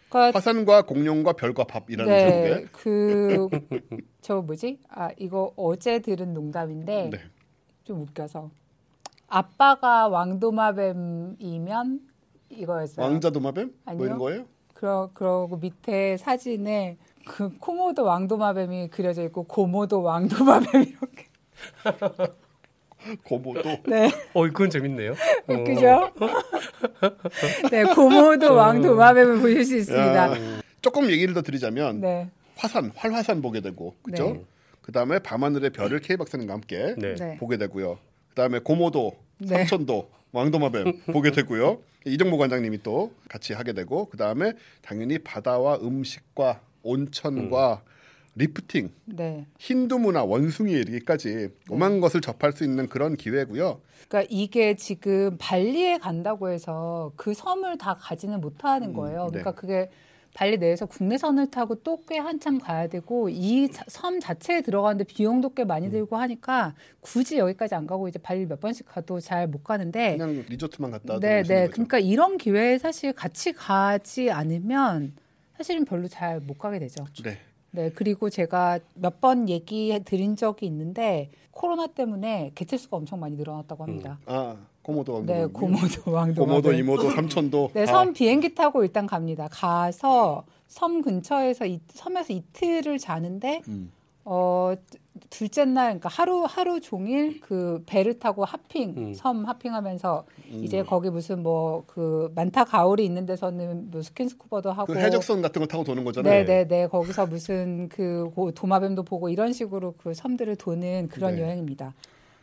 그러니까 화산과 공룡과 별과 밥이라는 네, 제목의 그 저 뭐지? 아 이거 어제 들은 농담인데 네. 좀 웃겨서 아빠가 왕도마뱀이면 이거였어요. 왕자 도마뱀 뭐 아니요. 이런 거예요? 그러 그러고 밑에 사진에 그 코모도 왕도마뱀이 그려져 있고 고모도 왕도마뱀 이렇게. 고모도 네, 어, 그건 재밌네요. 어. 웃기죠? 네, 고모도 왕도마뱀을 보실 수 있습니다. 야, 조금 얘기를 더 드리자면 네, 화산, 활화산 보게 되고 그죠? 네. 그다음에 밤하늘의 별을 K 박사님과 함께 네. 네. 보게 되고요. 그다음에 코모도, 네. 삼천도, 왕도마뱀 보게 되고요. 이정모 관장님이 또 같이 하게 되고 그다음에 당연히 바다와 음식과 온천과 래프팅, 네. 힌두 문화, 원숭이에 이르기까지 오만 것을 접할 수 있는 그런 기회고요. 그러니까 이게 지금 발리에 간다고 해서 그 섬을 다 가지는 못하는 거예요. 네. 그러니까 그게 발리 내에서 국내선을 타고 또 꽤 한참 가야 되고 이 섬 자체에 들어가는데 비용도 꽤 음. 많이 들고 하니까 굳이 여기까지 안 가고 이제 발리 몇 번씩 가도 잘 못 가는데 그냥 리조트만 갔다 네, 네. 거죠. 그러니까 이런 기회에 사실 같이 가지 않으면 사실은 별로 잘 못 가게 되죠. 네. 네, 그리고 제가 몇 번 얘기해 드린 적이 있는데 코로나 때문에 개체수가 엄청 많이 늘어났다고 합니다. 아 고모도 왕도 네, 고모도 왕도 고모도 이모도 삼촌도 네, 다섬 비행기 타고 일단 갑니다. 가서 섬 근처에서 이, 섬에서 이틀을 자는데 음. 어 둘째 날 그러니까 하루 하루 종일 그 배를 타고 하핑 음. 섬 하핑하면서 음. 이제 거기 무슨 뭐 그 만타 가오리 있는 데서는 뭐 스킨스쿠버도 하고 그 해적선 같은 거 타고 도는 거잖아요. 네네네 거기서 무슨 그 고- 도마뱀도 보고 이런 식으로 그 섬들을 도는 그런 네. 여행입니다.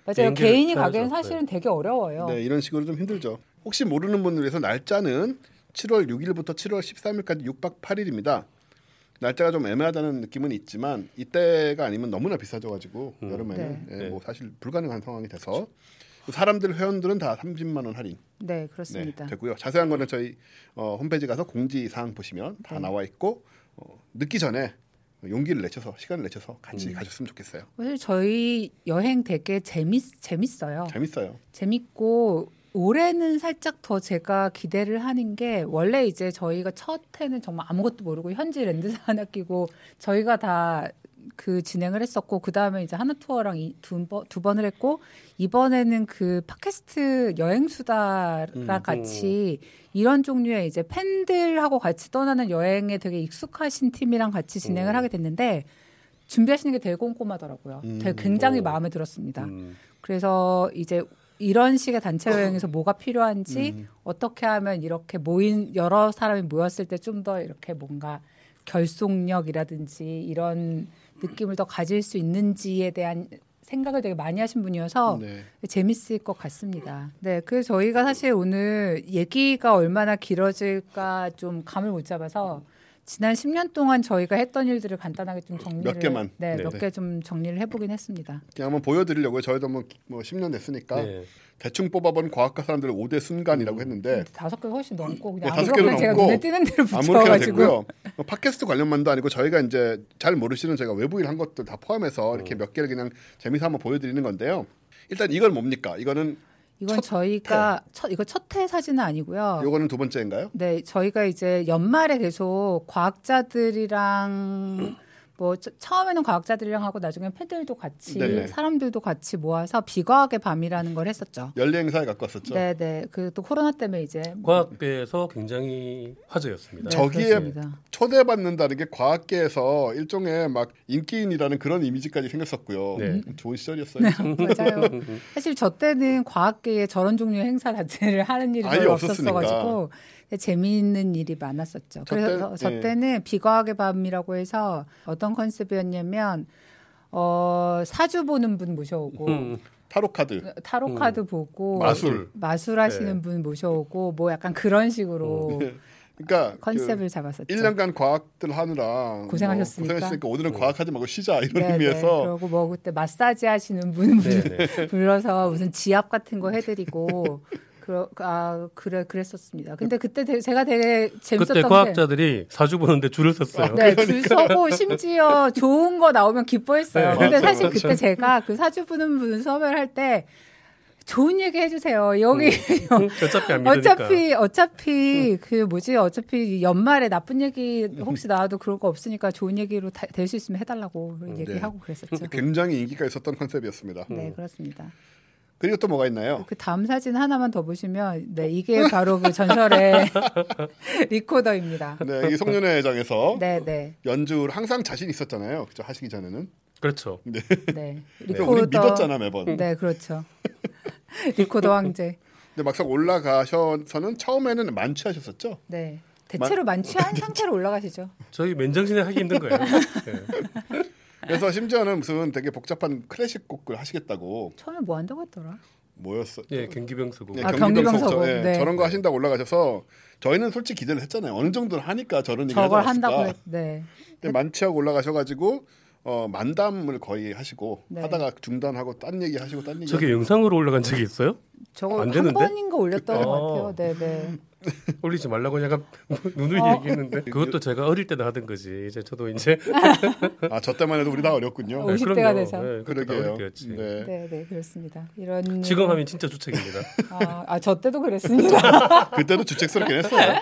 맞아요. 개인이. 가기엔 사실은 되게 어려워요. 네, 이런 식으로 좀 힘들죠. 혹시 모르는 분을 위해서 날짜는 7월 6일부터 7월 13일까지 6박 8일입니다. 날짜가 좀 애매하다는 느낌은 있지만 이때가 아니면 너무나 비싸져가지고 음. 여름에는 네. 예, 네. 뭐 사실 불가능한 상황이 돼서 사람들 회원들은 다 30만 원 할인 네, 네, 그렇습니다. 되고요. 자세한 거는 저희 어, 홈페이지 가서 공지 사항 보시면 다 네. 나와 있고 어, 늦기 전에 용기를 내셔서 시간을 내셔서 같이 음. 가셨으면 좋겠어요. 사실 저희 여행 되게 재밌 재밌어요. 재밌어요. 재밌고 올해는 살짝 더 제가 기대를 하는 게 원래 이제 저희가 첫 해는 정말 아무것도 모르고 현지 랜드사 하나 끼고 저희가 다 그 진행을 했었고 그 다음에 이제 하나 투어랑 이 두, 번, 두 번을 했고 이번에는 그 팟캐스트 여행 수다랑 음, 같이 이런 종류의 이제 팬들하고 같이 떠나는 여행에 되게 익숙하신 팀이랑 같이 진행을 음. 하게 됐는데 준비하시는 게 되게 꼼꼼하더라고요. 음, 되게 굉장히 오. 마음에 들었습니다. 음. 그래서 이제 이런 식의 단체 여행에서 뭐가 필요한지 음. 어떻게 하면 이렇게 모인 여러 사람이 모였을 때 좀 더 이렇게 뭔가 결속력이라든지 이런 느낌을 더 가질 수 있는지에 대한 생각을 되게 많이 하신 분이어서 네. 재밌을 것 같습니다. 네, 그래서 저희가 사실 오늘 얘기가 얼마나 길어질까 좀 감을 못 잡아서 지난 10년 동안 저희가 했던 일들을 간단하게 좀 정리를 몇 개만. 네, 네. 몇 개 좀 정리를 해보긴 했습니다. 그냥 한번 보여드리려고요. 저희도 뭐, 뭐 10년 됐으니까 네. 대충 뽑아본 과학과 사람들의 5대 순간이라고 했는데 근데 다섯 개 훨씬 넘고 네, 그냥 다섯 아무렇게나 개는 제가 넘고 눈에 띄는 대로 아무렇게나 붙여가지고 됐고요. 뭐 팟캐스트 관련만도 아니고 저희가 이제 잘 모르시는 저희가 외부 일 한 것들 다 포함해서 이렇게 몇 개를 그냥 재미삼아 한번 보여드리는 건데요. 일단 이건 뭡니까? 이거는 이건 첫 저희가 첫 이거 첫 회 사진은 아니고요. 요거는 두 번째인가요? 네, 저희가 이제 연말에 계속 과학자들이랑 뭐 처- 처음에는 과학자들이랑 하고 나중에 팬들도 같이 네네. 사람들도 같이 모아서 비과학의 밤이라는 걸 했었죠. 연례 행사에 갖고 왔었죠. 네, 네. 그 또 코로나 때문에 이제 과학계에서 굉장히 화제였습니다. 네, 저기에 그렇습니다. 초대받는다는 게 과학계에서 일종의 막 인기인이라는 그런 이미지까지 생겼었고요. 네. 좋은 시절이었어요. 맞아요. 사실 저 때는 과학계에 저런 종류의 행사 자체를 하는 일이 없었으니까. 없었어가지고 재미있는 일이 많았었죠. 저 그래서 때- 저 예. 때는 비과학의 밤이라고 해서 어떤 컨셉이었냐면 어, 사주 보는 분 모셔오고 음, 타로 카드, 타로 카드 보고 마술. 마술 하시는 네. 분 모셔오고 뭐 약간 그런 식으로 그러니까 컨셉을 잡았었죠. 그 1년간 과학들 하느라 고생하셨으니까. 뭐 고생했으니까 오늘은 과학하지 말고 쉬자 이런 네, 네. 의미에서 그리고 뭐 그때 마사지 하시는 분 네, 네. 불러서 무슨 지압 같은 거 해드리고 그러, 아 그래 그랬었습니다. 근데 그때 되- 제가 되게 재밌었던 그때 게 과학자들이 사주 보는데 줄을 섰어요. 네, 줄 서고 심지어 좋은 거 나오면 기뻐했어요. 네, 근데 맞아, 사실 맞아. 그때 제가 그 사주 보는 분 수업을 할때 좋은 얘기 해주세요. 여기 음, 어차피 안 믿으니까. 어차피 어차피 그 뭐지 어차피 연말에 나쁜 얘기 혹시 나와도 그럴 거 없으니까 좋은 얘기로 될 수 있으면 해달라고 얘기하고 그랬었죠. 굉장히 인기가 있었던 컨셉이었습니다. 네 그렇습니다. 그리고 또 뭐가 있나요? 그 다음 사진 하나만 더 보시면 네 이게 바로 그 전설의 리코더입니다. 네, 이 송년회 회장에서 네 네. 연주를 항상 자신 있었잖아요. 그죠? 하시기 전에는. 그렇죠. 네. 그래서 우리 믿었잖아 매번. 네, 그렇죠. 리코더 황제. 근데 막상 올라가셔서는 처음에는 만취하셨었죠. 네. 대체로 만취한 상태로 올라가시죠. 저희 맨정신에 하기 힘든 거예요. 네. 그래서 심지어는 무슨 되게 복잡한 클래식 곡을 하시겠다고 처음에 뭐 한다고 했더라? 뭐였어? 예, 경기병 쓰고. 예, 아, 경기병 경기병 서고, 서고. 예, 네. 저런 거 하신다고 올라가셔서 저희는 솔직히 기대를 했잖아요. 어느 정도는 하니까 저런 얘기 저걸 하지 않았을까. 한다고 했. 네. 근데 만취하고 올라가셔가지고 어, 만담을 거의 하시고 네. 하다가 중단하고 딴 얘기 하시고 딴 얘기. 저게 영상으로 올라간 적이 있어요? 저거 안한 되는데? 번인가 올렸던? 것 같아요. 네, 네. 올리지 말라고 약간 누누이 어. 얘기했는데 그것도 제가 어릴 때도 하던 거지. 이제 저도 이제 아 저 때만 해도 우리 다 어렸군요. 어, 50 대가 그럼요. 돼서. 네, 그러게요. 네. 네, 네, 그렇습니다. 이런 지금 하면 진짜 주책입니다. 아, 아, 저 때도 그랬습니다. 그때도 주책스럽긴 했어요.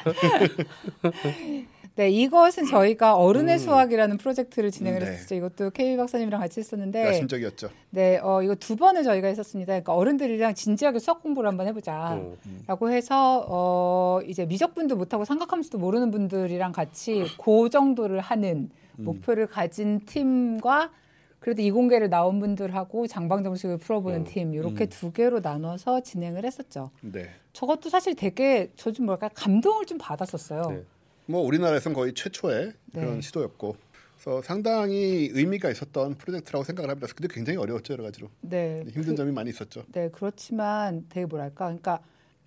네, 이것은 저희가 어른의 수학이라는 프로젝트를 진행을 네. 했었죠. 이것도 K 박사님이랑 같이 했었는데 야심적이었죠. 네, 어, 이거 두 번을 저희가 했었습니다. 그러니까 어른들이랑 진지하게 수학 공부를 한번 해보자. 어. 라고 해서, 어, 이제 미적분도 못하고 삼각함수도 모르는 분들이랑 같이 그 정도를 하는 목표를 가진 팀과 그래도 이공계를 나온 분들하고 장방 정식을 풀어보는 팀, 이렇게 두 개로 나눠서 진행을 했었죠. 네. 저것도 사실 되게 저 좀 뭐랄까 감동을 좀 받았었어요. 네. 뭐 우리나라에서는 거의 최초의 그런 네. 시도였고, 그래서 상당히 의미가 있었던 프로젝트라고 생각을 합니다. 근데 굉장히 어려웠죠 여러 가지로 네. 힘든 그- 점이 많이 있었죠. 네, 그렇지만 되게 뭐랄까, 그러니까,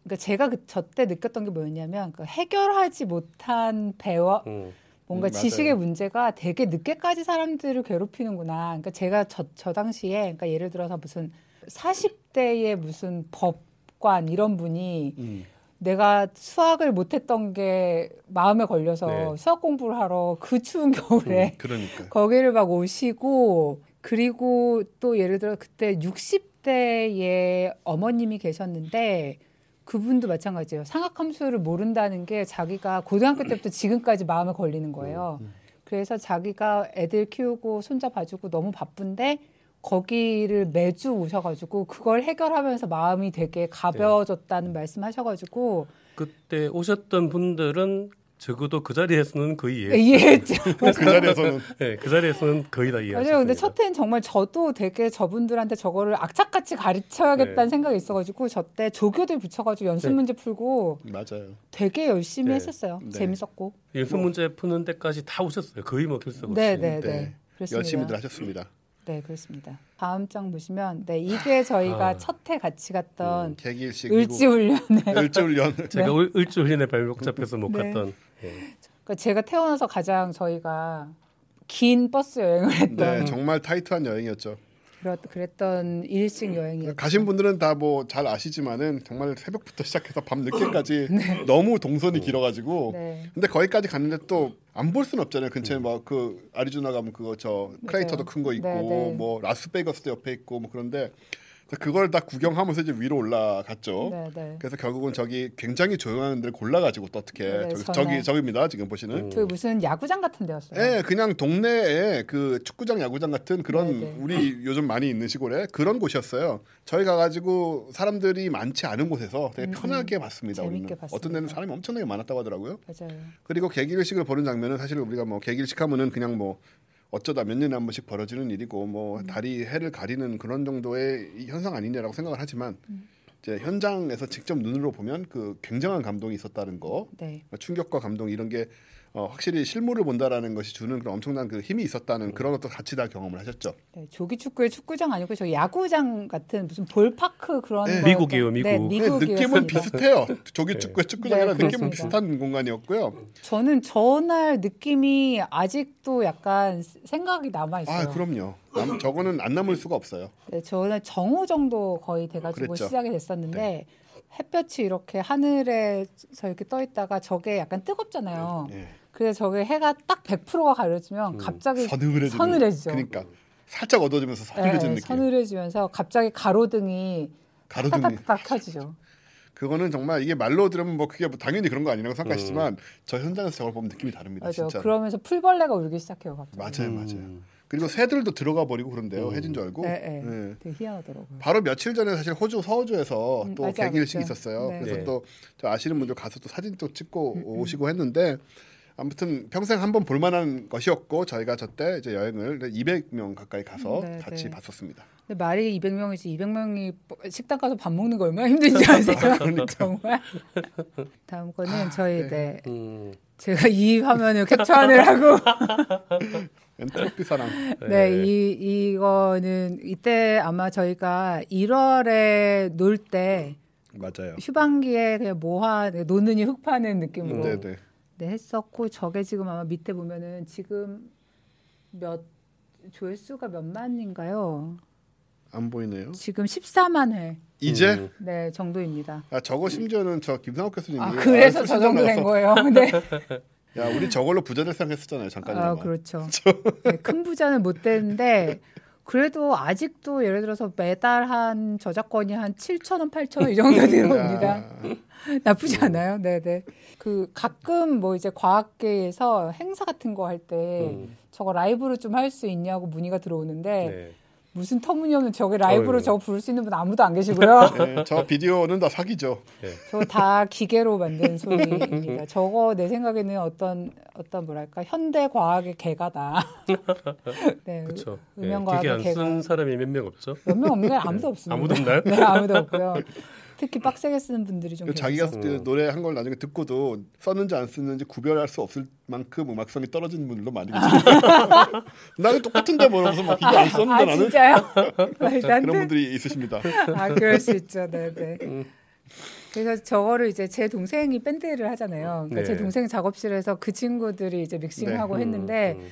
그러니까 제가 그, 저때 느꼈던 게 뭐였냐면 그 해결하지 못한 배워 어. 뭔가 음. 지식의 문제가 되게 늦게까지 사람들을 괴롭히는구나. 그러니까 제가 저, 저 당시에, 그러니까 예를 들어서 무슨 40대의 무슨 법관 이런 분이 음. 내가 수학을 못했던 게 마음에 걸려서 네. 수학 공부를 하러 그 추운 겨울에 그러니까 거기를 막 오시고 그리고 또 예를 들어 그때 60대의 어머님이 계셨는데 그분도 마찬가지예요. 상학함수를 모른다는 게 자기가 고등학교 때부터 지금까지 마음에 걸리는 거예요. 그래서 자기가 애들 키우고 손자 봐주고 너무 바쁜데 거기를 매주 오셔가지고 그걸 해결하면서 마음이 되게 가벼워졌다는 말씀하셔가지고 그때 오셨던 분들은 적어도 그 자리에서는 거의 이해. 네, 이해했죠. 그 자리에서는 네, 그 자리에서는 거의 다. 맞아요. 근데 첫 해는 정말 저도 되게 저분들한테 저거를 악착같이 가르쳐야겠다는 네. 생각이 있어가지고 저 때 조교들 붙여가지고 연습 네. 문제 풀고 맞아요. 되게 열심히 네. 했었어요. 네. 재밌었고. 연습 문제 푸는 데까지 다 오셨어요. 거의 뭐 결석 없이. 네, 네, 네. 네. 그렇습니다. 열심히들 하셨습니다. 네, 그렇습니다. 다음 장 보시면 네 이게 저희가 아. 첫해 같이 갔던 개기일식 을지 훈련에 을지훈련 제가 을- 을주 훈련에 발목 잡혀서 못 네. 갔던. 예. 그러니까 제가 태어나서 가장 저희가 긴 버스 여행을 했던 네, 정말 타이트한 여행이었죠. 그렇, 그랬던 일식 여행이었죠. 가신 분들은 다 뭐 잘 아시지만은 정말 새벽부터 시작해서 밤 늦게까지 네. 너무 동선이 길어가지고 네. 근데 거기까지 갔는데 또 안 볼 수는 없잖아요. 근처에 막 그 아리조나 가면 그거 저 크레이터도 큰 거 있고 네, 네. 뭐 라스베이거스도 옆에 있고 뭐 그런데 그걸 다 구경하면서 이제 위로 올라갔죠. 네, 네. 그래서 결국은 저기 굉장히 조용한 데를 골라가지고 또 어떻게 네, 저기. 저기 저기입니다 지금 보시는. 음. 저희 무슨 야구장 같은 데였어요. 예, 그냥 동네에 그 축구장, 야구장 같은 그런 네, 네. 우리 요즘 많이 있는 시골에 그런 곳이었어요. 저희 가가지고 사람들이 많지 않은 곳에서 되게 음, 편하게 봤습니다. 재밌게 우리는. 봤습니다. 어떤 데는 사람이 엄청나게 많았다고 하더라고요. 맞아요. 그리고 개기일식을 보는 장면은 사실 우리가 뭐 개기일식 하면은 그냥 뭐 어쩌다 몇 년에 한 번씩 벌어지는 일이고 뭐 음. 다리 해를 가리는 그런 정도의 이 현상 아니냐라고 생각을 하지만 음. 이제 현장에서 직접 눈으로 보면 그 굉장한 감동이 있었다는 거 네. 충격과 감동 이런 게 어, 확실히 실물을 본다라는 것이 주는 그런 엄청난 그 힘이 있었다는 그런 것도 같이 다 경험을 하셨죠. 네, 조기 축구의 축구장 아니고 저 야구장 같은 무슨 볼파크 그런 네. 거 미국이에요, 미국. 네, 네, 미국이었습니다. 느낌은 비슷해요. 조기 축구의 축구장이랑 네, 느낌은 그렇습니다. 비슷한 공간이었고요. 저는 전날 느낌이 아직도 약간 생각이 남아 있어요. 아 그럼요. 남, 저거는 안 남을 수가 없어요. 네, 저는 정오 정도 거의 돼가지고 그랬죠. 시작이 됐었는데 햇볕이 이렇게 하늘에서 이렇게 떠 있다가 저게 약간 뜨겁잖아요. 예. 그래서 저게 해가 딱 100%가 가려지면 음, 갑자기 서늘해지는. 서늘해지죠. 그러니까 살짝 어두워지면서 서늘해진 네, 느낌. 서늘해지면서 갑자기 가로등이 가로등이. 딱딱딱 켜지죠. 그거는 정말 이게 말로 들으면 뭐 그게 뭐 당연히 그런 거 아니라고 생각하시지만 저 현장에서 저걸 보면 느낌이 다릅니다. 맞아요. 진짜. 그러면서 풀벌레가 울기 시작해요. 갑자기. 맞아요, 음. 맞아요. 그리고 새들도 들어가 버리고 그런데요. 음. 해진 줄 알고. 네, 네. 예. 되게 희한하더라고요. 바로 며칠 전에 사실 호주 서호주에서 음, 또 맞아요, 개기일식이 맞아요. 있었어요. 네. 그래서 네. 또저 아시는 분들 가서 또 사진 또 찍고 음, 오시고 했는데 아무튼 평생 한 번 볼만한 것이었고 저희가 저때 이제 여행을 200명 가까이 가서 네, 같이 네. 봤었습니다. 근데 말이 200명이지 200명이 식당 가서 밥 먹는 거 얼마나 힘든지 아세요? 정말. 다음 거는 저희 네. 네. 음, 제가 이 화면을 캡처하느라고 엔트로피 사랑. 네, 이 이거는 이때 아마 저희가 1월에 놀 때 맞아요. 휴방기에 그냥 모아 노는이 흙 파는 느낌으로 네, 네, 네. 했었고 저게 지금 아마 밑에 보면은 지금 몇 조회수가 몇만인가요? 안 보이네요. 지금 14만 회. 이제 음. 네, 정도입니다. 아 저거 심지어는 저 김상욱 교수님이 아, 그래서 아, 저 정도 된 거예요. 네. 야 우리 저걸로 부자 될 생각했었잖아요 잠깐이나마. 아, 그렇죠. 네, 큰 부자는 못 됐는데 그래도 아직도 예를 들어서 매달 한 저작권이 한 7천 원, 8천 원 이 정도 들어옵니다. 나쁘지 않아요. 네, 네. 그 가끔 뭐 이제 과학계에서 행사 같은 거 할때 음. 저거 라이브로 좀 할 수 있냐고 문의가 들어오는데 네. 무슨 터무니없는 저게 라이브로. 저거 부를 수 있는 분 아무도 안 계시고요. 네, 저 비디오는 다 사기죠. 저거 다 기계로 만든 소리입니다. 저거 내 생각에는 어떤 어떤 뭐랄까 현대 과학의 개가다. 네, 그렇죠. 음영 네, 기계 과학의 안 개가 쓴 사람이 몇 명 없죠? 몇 명 없는 게 아무도 없습니다. 아무도 없나요? 네, 아무도 없고요. 특히 빡세게 쓰는 분들이 좀 자기가. 그 노래 한 걸 나중에 듣고도 썼는지 안 썼는지 구별할 수 없을 만큼 음악성이 떨어지는 분들도 많이 계세요. 나는 똑같은데 뭐라면서 막 이거 안 썼는데 아 나는 진짜요? 그런 돼. 분들이 있으십니다. 아 그럴 수 있죠. 네, 네. 음. 그래서 저거를 이제 제 동생이 밴드를 하잖아요. 그러니까 네. 제 동생 작업실에서 그 친구들이 이제 믹싱하고 음, 했는데 음.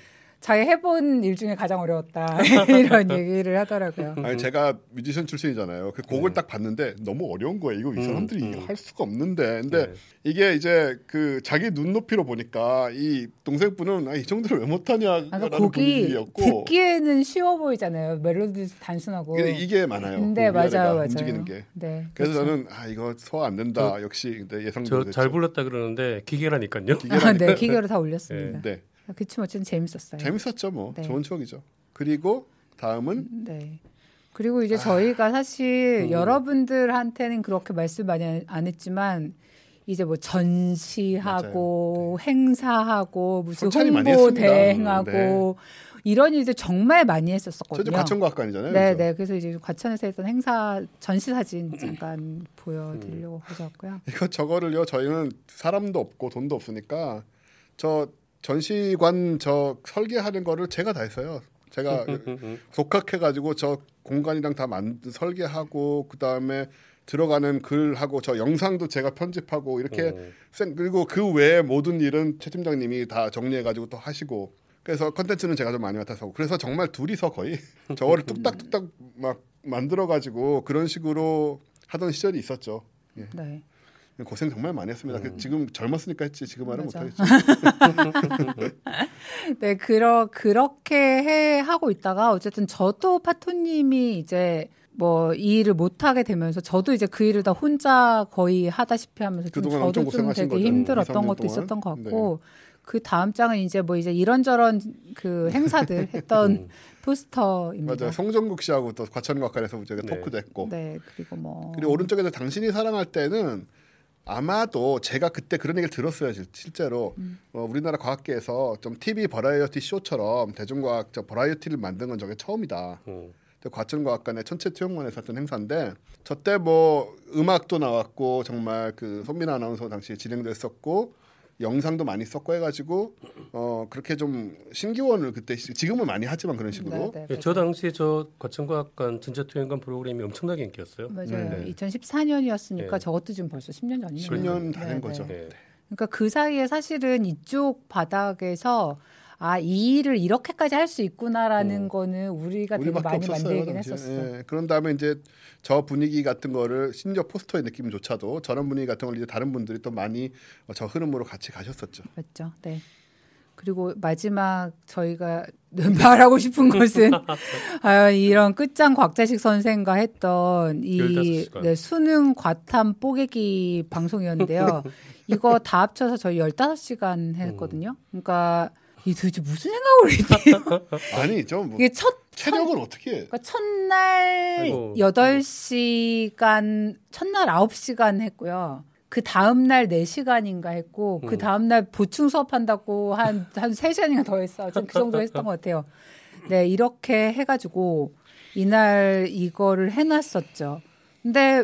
자기 해본 일 중에 가장 어려웠다 이런 얘기를 하더라고요. 아니 제가 뮤지션 출신이잖아요. 그 곡을 딱 봤는데 너무 어려운 거예요. 이거 이 사람들이 음, 음. 할 수가 없는데. 근데 네. 이게 이제 그 자기 눈높이로 보니까 이 동생분은 아, 이 정도를 왜 아, 못하냐라는 그러니까 곡이 분위기였고 듣기에는 쉬워 보이잖아요. 멜로디 단순하고. 근데 이게 많아요. 근데 그 맞아요, 맞아요. 움직이는 게. 네. 그래서 그렇죠. 저는 아 이거 소화 안 된다. 역시 근데 예상대로 저잘 불렀다 그러는데 기계라니까요. 아, 네, 기계로 다 올렸습니다. 네. 그치만 어쨌든 재밌었어요. 재밌었죠 뭐 네. 좋은 추억이죠. 그리고 다음은 네. 그리고 이제 아. 저희가 사실 음. 여러분들한테는 그렇게 말씀 많이 안- 안 했지만 이제 뭐 전시하고 행사하고 무슨 홍보. 대행하고 이런 일들 정말 많이 저도 했었었거든요. 과천과학관이잖아요. 네. 네. 그래서 이제 과천에서 했던 행사 전시 사진 잠깐 보여드리려고 가져왔고요. 이거 저거를요. 저희는 사람도 없고 돈도 없으니까 저 전시관 저 설계하는 거를 제가 다 했어요. 제가 독학해가지고 저 공간이랑 다 만, 설계하고 그 다음에 들어가는 글하고 저 영상도 제가 편집하고 이렇게 음. 센- 그리고 그 외에 모든 일은 최 팀장님이 다 정리해가지고 또 하시고 그래서 컨텐츠는 제가 좀 많이 맡아서 그래서 정말 둘이서 거의 저거를 뚝딱뚝딱 막 만들어가지고 그런 식으로 하던 시절이 있었죠. 예. 네. 고생 정말 많이 했습니다. 그 지금 젊었으니까 했지 지금 맞아. 못하겠지. 네, 그러 그렇게 해 하고 있다가 어쨌든 저도 파토님이 이제 뭐 이 일을 못 하게 되면서 저도 이제 그 일을 다 혼자 거의 하다시피 하면서 좀 저도 좀 되게 거죠. 힘들었던 2-3년 것도 동안. 있었던 것 같고 그 다음 장은 이제 뭐 이제 이런저런 그 행사들 했던 포스터입니다. 맞아요. 송정국 씨하고 또 과천과학관에서 저희가 네. 토크도 했고 네, 그리고 뭐 그리고 오른쪽에서 당신이 사랑할 때는 아마도 제가 그때 그런 얘기를 들었어요. 실- 실제로 음. 어, 우리나라 과학계에서 좀 TV 버라이어티 쇼처럼 대중과학 저 버라이어티를 만든 건 저게 처음이다. 음. 과천과학관의 천체 투영관에서 했던 행사인데 저때 뭐 음악도 나왔고 정말 그 손민아 아나운서 당시 진행도 했었고 영상도 많이 썼고 해가지고 어 그렇게 좀 신기원을 그때 시- 지금은 많이 하지만 그런 식으로 네, 네, 예, 저 당시에 저 과천과학관 천체투영관 프로그램이 엄청나게 인기였어요. 맞아요. 네. 2014년이었으니까 네. 저것도 지금 벌써 10년 전이네요. 10년 다된 네, 거죠. 네. 네. 그러니까 그 사이에 사실은 이쪽 바닥에서 아, 이 일을 이렇게까지 할 수 있구나라는 음. 거는 우리가 되게 많이 없었어요. 만들긴 당시에. 했었어. 예, 그런 다음에 이제 저 분위기 같은 거를 심지어 포스터의 느낌조차도 저런 분위기 같은 걸 이제 다른 분들이 또 많이 어, 저 흐름으로 같이 가셨었죠. 맞죠. 네. 그리고 마지막 저희가 말하고 싶은 것은 아, 이런 끝장 곽자식 선생과 했던 이 15시간. 네, 수능 과탐 뽀개기 방송이었는데요. 이거 다 합쳐서 저희 15시간 했거든요. 그러니까 이 도대체 무슨 생각으로 했지? 아니죠. 뭐 이게 첫 체력은 어떻게? 해? 그러니까 첫날 아이고. 8시간, 첫날 9시간 했고요. 그 다음 날 4시간인가 했고, 그 음. 다음 날 보충 수업한다고 한, 한 3시간인가 더 했어. 좀 그 정도 했던 것 같아요. 네, 이렇게 해 가지고, 이날 이거를 해 놨었죠. 근데,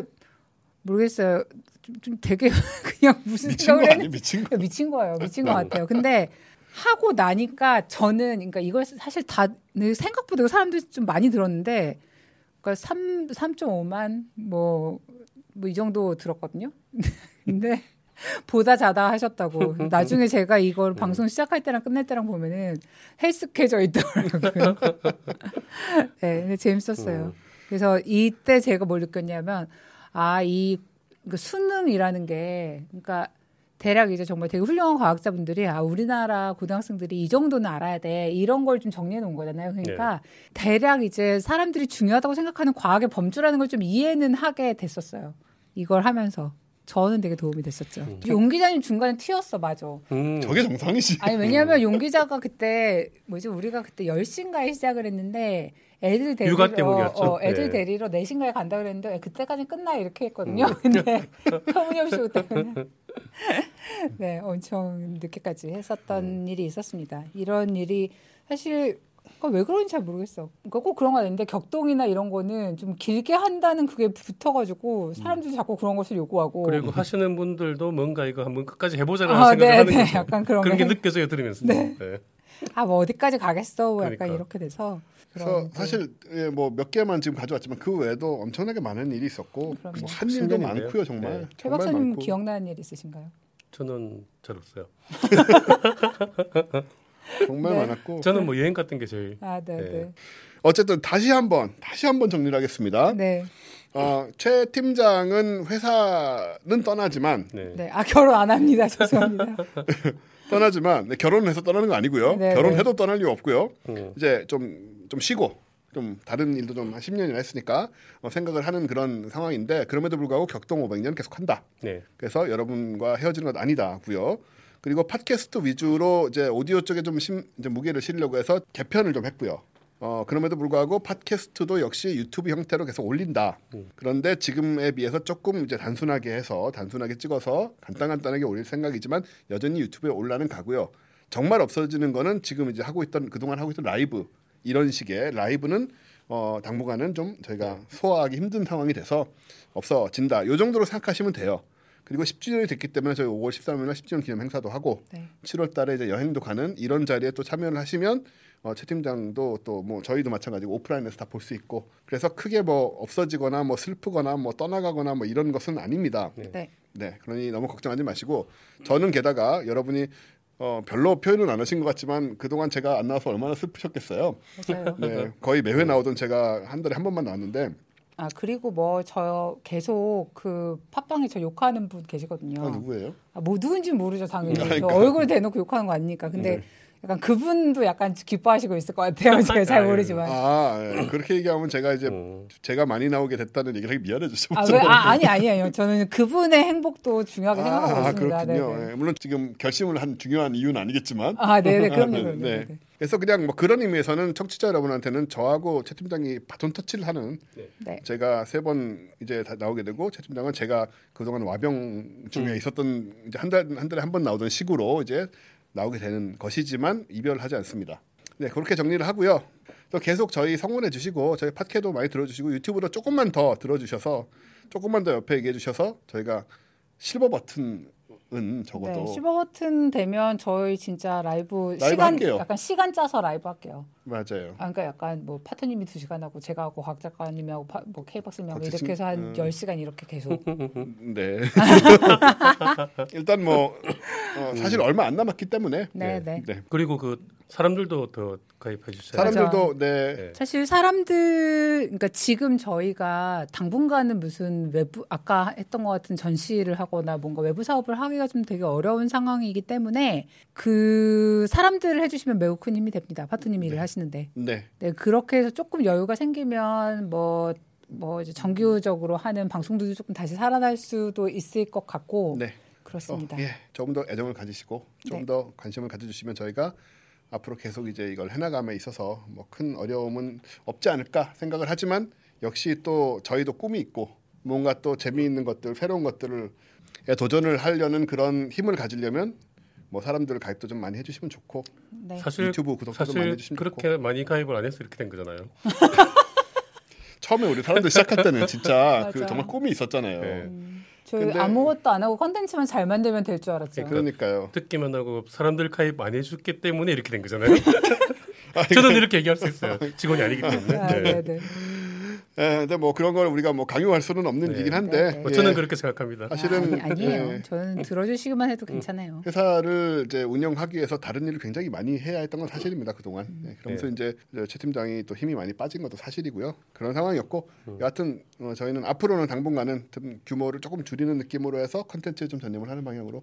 모르겠어요. 좀, 좀 되게 그냥 무슨 미친 거 생각을 아니? 했는지 미친 거. 미친 거예요. 미친 것 같아요. 근데 하고 나니까 저는 그러니까 이걸 사실 다 생각보다 사람들이 좀 많이 들었는데 그러니까 3 3.5만 뭐 뭐 이 정도 들었거든요. 근데 보다 자다 하셨다고. 나중에 제가 이걸 방송 시작할 때랑 끝날 때랑 보면은 헬스케져 있더라고요. 네, 근데 재밌었어요. 그래서 이때 제가 뭘 느꼈냐면 아, 이 그 수능이라는 게 그러니까 대략 이제 정말 되게 훌륭한 과학자분들이 아 우리나라 고등학생들이 이 정도는 알아야 돼 이런 걸 좀 정리해 놓은 거잖아요. 그러니까 대략 이제 사람들이 중요하다고 생각하는 과학의 범주라는 걸 좀 이해는 하게 됐었어요. 이걸 하면서 저는 되게 도움이 됐었죠. 용 기자님 중간에 튀었어, 맞아. 음. 저게 정상이지. 아니 왜냐하면 용 기자가 그때 뭐지 우리가 그때 10시인가에 시작을 했는데 애들 데리러 육아 때문이었죠. 어, 애들 네. 데리러 4시인가에 간다 그랬는데 그때까지 끝나 이렇게 했거든요. 근데 터무니없이 그때는 네 엄청 늦게까지 했었던 일이 있었습니다. 이런 일이 사실 그왜 그런지 잘 모르겠어. 그러니까 꼭 그런 건 아닌데 격동이나 이런 거는 좀 길게 한다는 그게 붙어가지고 사람들이 자꾸 그런 것을 요구하고 그리고 하시는 분들도 뭔가 이거 한번 끝까지 해보자라는 아, 생각을 네, 하는 네. 거죠. 약간 그런 그런 게게 느껴져요 들으면서. 네. 네. 아, 뭐 어디까지 가겠어? 뭐 약간 그러니까. 이렇게 돼서. 그래서 사실 예, 뭐몇 개만 지금 가져왔지만 그 외에도 엄청나게 많은 일이 있었고 그럼요. 뭐한 일도 10년인데요. 많고요 정말. 네. 최 정말 박사님. 기억나는 일 있으신가요? 저는 잘 없어요. 정말 네. 많았고. 저는 뭐 여행 갔던 게 제일 아, 네, 네. 네. 어쨌든 다시 한번 다시 한번 정리를 하겠습니다. 네. 어, 최 팀장은 회사는 떠나지만 네. 네. 아, 결혼 안 합니다. 죄송합니다. 떠나지만 네, 결혼을 해서 떠나는 거 아니고요. 네, 결혼해도 떠날 이유 없고요. 음. 이제 좀좀 쉬고 좀 다른 일도 좀 한 10년이나 했으니까 어, 생각을 하는 그런 상황인데 그럼에도 불구하고 격동 500년 계속 한다. 네. 그래서 여러분과 헤어지는 건 아니다고요. 그리고 팟캐스트 위주로 이제 오디오 쪽에 좀 심, 이제 무게를 실으려고 해서 개편을 좀 했고요. 어, 그럼에도 불구하고 팟캐스트도 역시 유튜브 형태로 계속 올린다. 그런데 지금에 비해서 조금 이제 단순하게 해서 단순하게 찍어서 간단간단하게 올릴 생각이지만 여전히 유튜브에 올라는 가고요. 정말 없어지는 거는 지금 이제 하고 있던 그동안 하고 있던 라이브 이런 식의 라이브는 어, 당분간은 좀 저희가 소화하기 힘든 상황이 돼서 없어진다. 요 정도로 생각하시면 돼요. 그리고 10주년이 됐기 때문에 저희 5월 13일 10주년 기념 행사도 하고 네. 7월 달에 이제 여행도 가는 이런 자리에 또 참여를 하시면 어, 최 팀장도 또 뭐 저희도 마찬가지고 오프라인에서 다 볼 수 있고 그래서 크게 뭐 없어지거나 뭐 슬프거나 뭐 떠나가거나 뭐 이런 것은 아닙니다. 네. 네, 그러니 너무 걱정하지 마시고 저는 게다가 여러분이 어, 별로 표현은 안 하신 것 같지만 그동안 제가 안 나와서 얼마나 슬프셨겠어요. 맞아요. 네, 거의 매회 나오던 제가 한 달에 한 번만 나왔는데 아 그리고 뭐 저 계속 그 팟빵에 저 욕하는 분 계시거든요. 아, 누구예요? 아, 뭐 누군지 모르죠 당연히 그러니까. 그 얼굴 대놓고 욕하는 거 아니니까 근데 네. 약간 그분도 약간 기뻐하시고 있을 것 같아요 제가 잘 모르지만 아, 예. 그렇게 얘기하면 제가 이제 음. 제가 많이 나오게 됐다는 얘기를 하기 미안해지죠. 아, 왜? 아 아니 아니에요 저는 그분의 행복도 중요하게 생각하고 아, 있습니다 그렇군요. 네네. 예, 물론 지금 결심을 한 중요한 이유는 아니겠지만 아 네네 그럼요 네, 그럼요 네. 네. 그래서 그냥 뭐 그런 의미에서는 청취자 여러분한테는 저하고 최 팀장이 바톤 터치를 하는 네. 제가 세 번 이제 다 나오게 되고 최 팀장은 제가 그동안 와병 중에 있었던 이제 한 달 한 달에 한 번 나오던 식으로 이제 나오게 되는 것이지만 이별하지 않습니다. 네 그렇게 정리를 하고요. 또 계속 저희 성원해 주시고 저희 팟캐도 많이 들어주시고 유튜브도 조금만 더 들어주셔서 조금만 더 옆에 얘기해 주셔서 저희가 실버 버튼 은 적어도 네, 15버튼 되면 저희 진짜 라이브, 라이브 시간 할게요. 약간 시간 짜서 라이브 할게요. 맞아요. 아, 그러니까 약간 뭐 파트님이 2 시간 하고 제가 하고 곽 작가님이 하고 파, 뭐 K박스님 하고 각자 이렇게 해서 한 음. 10 시간 이렇게 계속 네. 일단 뭐 어, 사실 얼마 안 남았기 때문에 네, 네. 네. 그리고 그 사람들도 더 가입해 주세요. 사람들도 네. 네. 사실 사람들 그러니까 지금 저희가 당분간은 무슨 외부 아까 했던 것 같은 전시를 하거나 뭔가 외부 사업을 하기가 좀 되게 어려운 상황이기 때문에 그 사람들을 해주시면 매우 큰 힘이 됩니다. 파트님 일을 하시는데 네. 네 그렇게 해서 조금 여유가 생기면 뭐뭐 이제 정규적으로 하는 방송들도 조금 다시 살아날 수도 있을 것 같고 네. 그렇습니다. 어, 예. 조금 더 애정을 가지시고 조금 네. 더 관심을 가져주시면 저희가 앞으로 계속 이제 이걸 해나감에 있어서 뭐 큰 어려움은 없지 않을까 생각을 하지만 역시 또 저희도 꿈이 있고 뭔가 또 재미있는 것들 새로운 것들을 에 도전을 하려는 그런 힘을 가지려면 뭐 사람들 가입도 좀 많이 해주시면 좋고 네. 사실 유튜브 구독도 좀 많이 사실 해주시면 그렇게 많이 가입을 안 해서 이렇게 된 거잖아요. 처음에 우리 사람들 시작할 때는 진짜 그. 정말 꿈이 있었잖아요. 네. 저희 근데- 아무것도 안 하고 컨텐츠만 잘 만들면 될 줄 알았죠. 그러니까 그러니까요. 듣기만 하고 사람들 가입 안 해줬기 때문에 이렇게 된 거잖아요. 저는 이렇게 얘기할 수 있어요. 직원이 아니기 때문에. 아, 네. 네, 네. 예, 근데 뭐 그런 걸 우리가 뭐 강요할 수는 없는 네. 일이긴 한데 네, 네. 뭐 예, 저는 그렇게 생각합니다. 사실은 아, 아니, 에요 예, 저는 들어주시기만 해도 괜찮아요. 회사를 이제 운영하기 위해서 다른 일을 굉장히 많이 해야 했던 건 사실입니다 그 동안. 음. 예, 그러면서 네. 이제 이제 최 팀장이 또 힘이 많이 빠진 것도 사실이고요. 그런 상황이었고 음. 여하튼 어, 저희는 앞으로는 당분간은 좀 규모를 조금 줄이는 느낌으로 해서 컨텐츠에 좀 전념을 하는 방향으로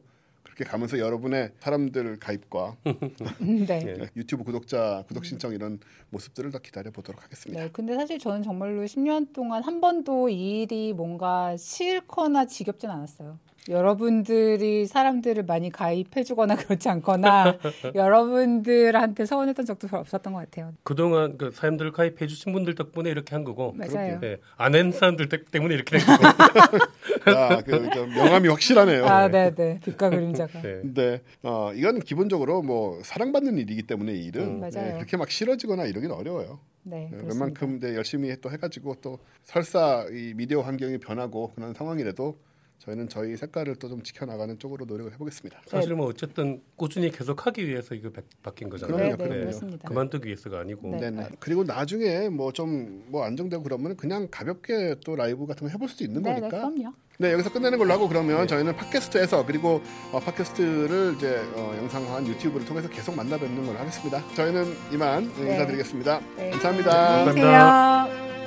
그렇게 가면서 여러분의 사람들 가입과 네. 예. 유튜브 구독자 구독 신청 이런 모습들을 더 기다려 보도록 하겠습니다. 네, 근데 사실 저는 정말로 10년 동안 한 번도 이 일이 뭔가 싫거나 지겹진 않았어요. 여러분들이 사람들을 많이 가입해주거나 그렇지 않거나 여러분들한테 서운했던 적도 별 없었던 것 같아요. 그동안 그 사람들 가입해 주신 분들 덕분에 이렇게 한 거고 맞아요. 네, 안한 사람들 때- 때문에 이렇게 된 거고. 아, 그, 좀 명암이 확실하네요. 아, 네, 네. 빛과 그림자가. 네. 네, 어, 이건 기본적으로 뭐 사랑받는 일이기 때문에 이 일은 음, 맞아요. 네, 그렇게 막 싫어지거나 이러긴 어려워요. 네, 네. 웬만큼 네, 열심히 또 해가지고 또 설사 이 미디어 환경이 변하고 그런 상황이라도 저희는 저희 색깔을 또 좀 지켜나가는 쪽으로 노력을 해보겠습니다. 사실 뭐 어쨌든 꾸준히 계속 하기 위해서 이거 바, 바뀐 거잖아요. 그럼요, 네, 네, 그럼요. 그렇습니다. 그만두기 위해서가 아니고. 네. 네, 네. 그리고 나중에 뭐좀뭐 안정되고 그러면 그냥 가볍게 또 라이브 같은 거 해볼 수도 있는 네, 네, 거니까. 그럼요. 네 여기서 끝내는 걸로 하고 그러면 네. 저희는 팟캐스트에서 그리고 어, 팟캐스트를 이제 어, 영상화한 유튜브를 통해서 계속 만나 뵙는 걸로 하겠습니다. 저희는 이만 네. 인사드리겠습니다. 네. 감사합니다. 안녕히 감사합니다.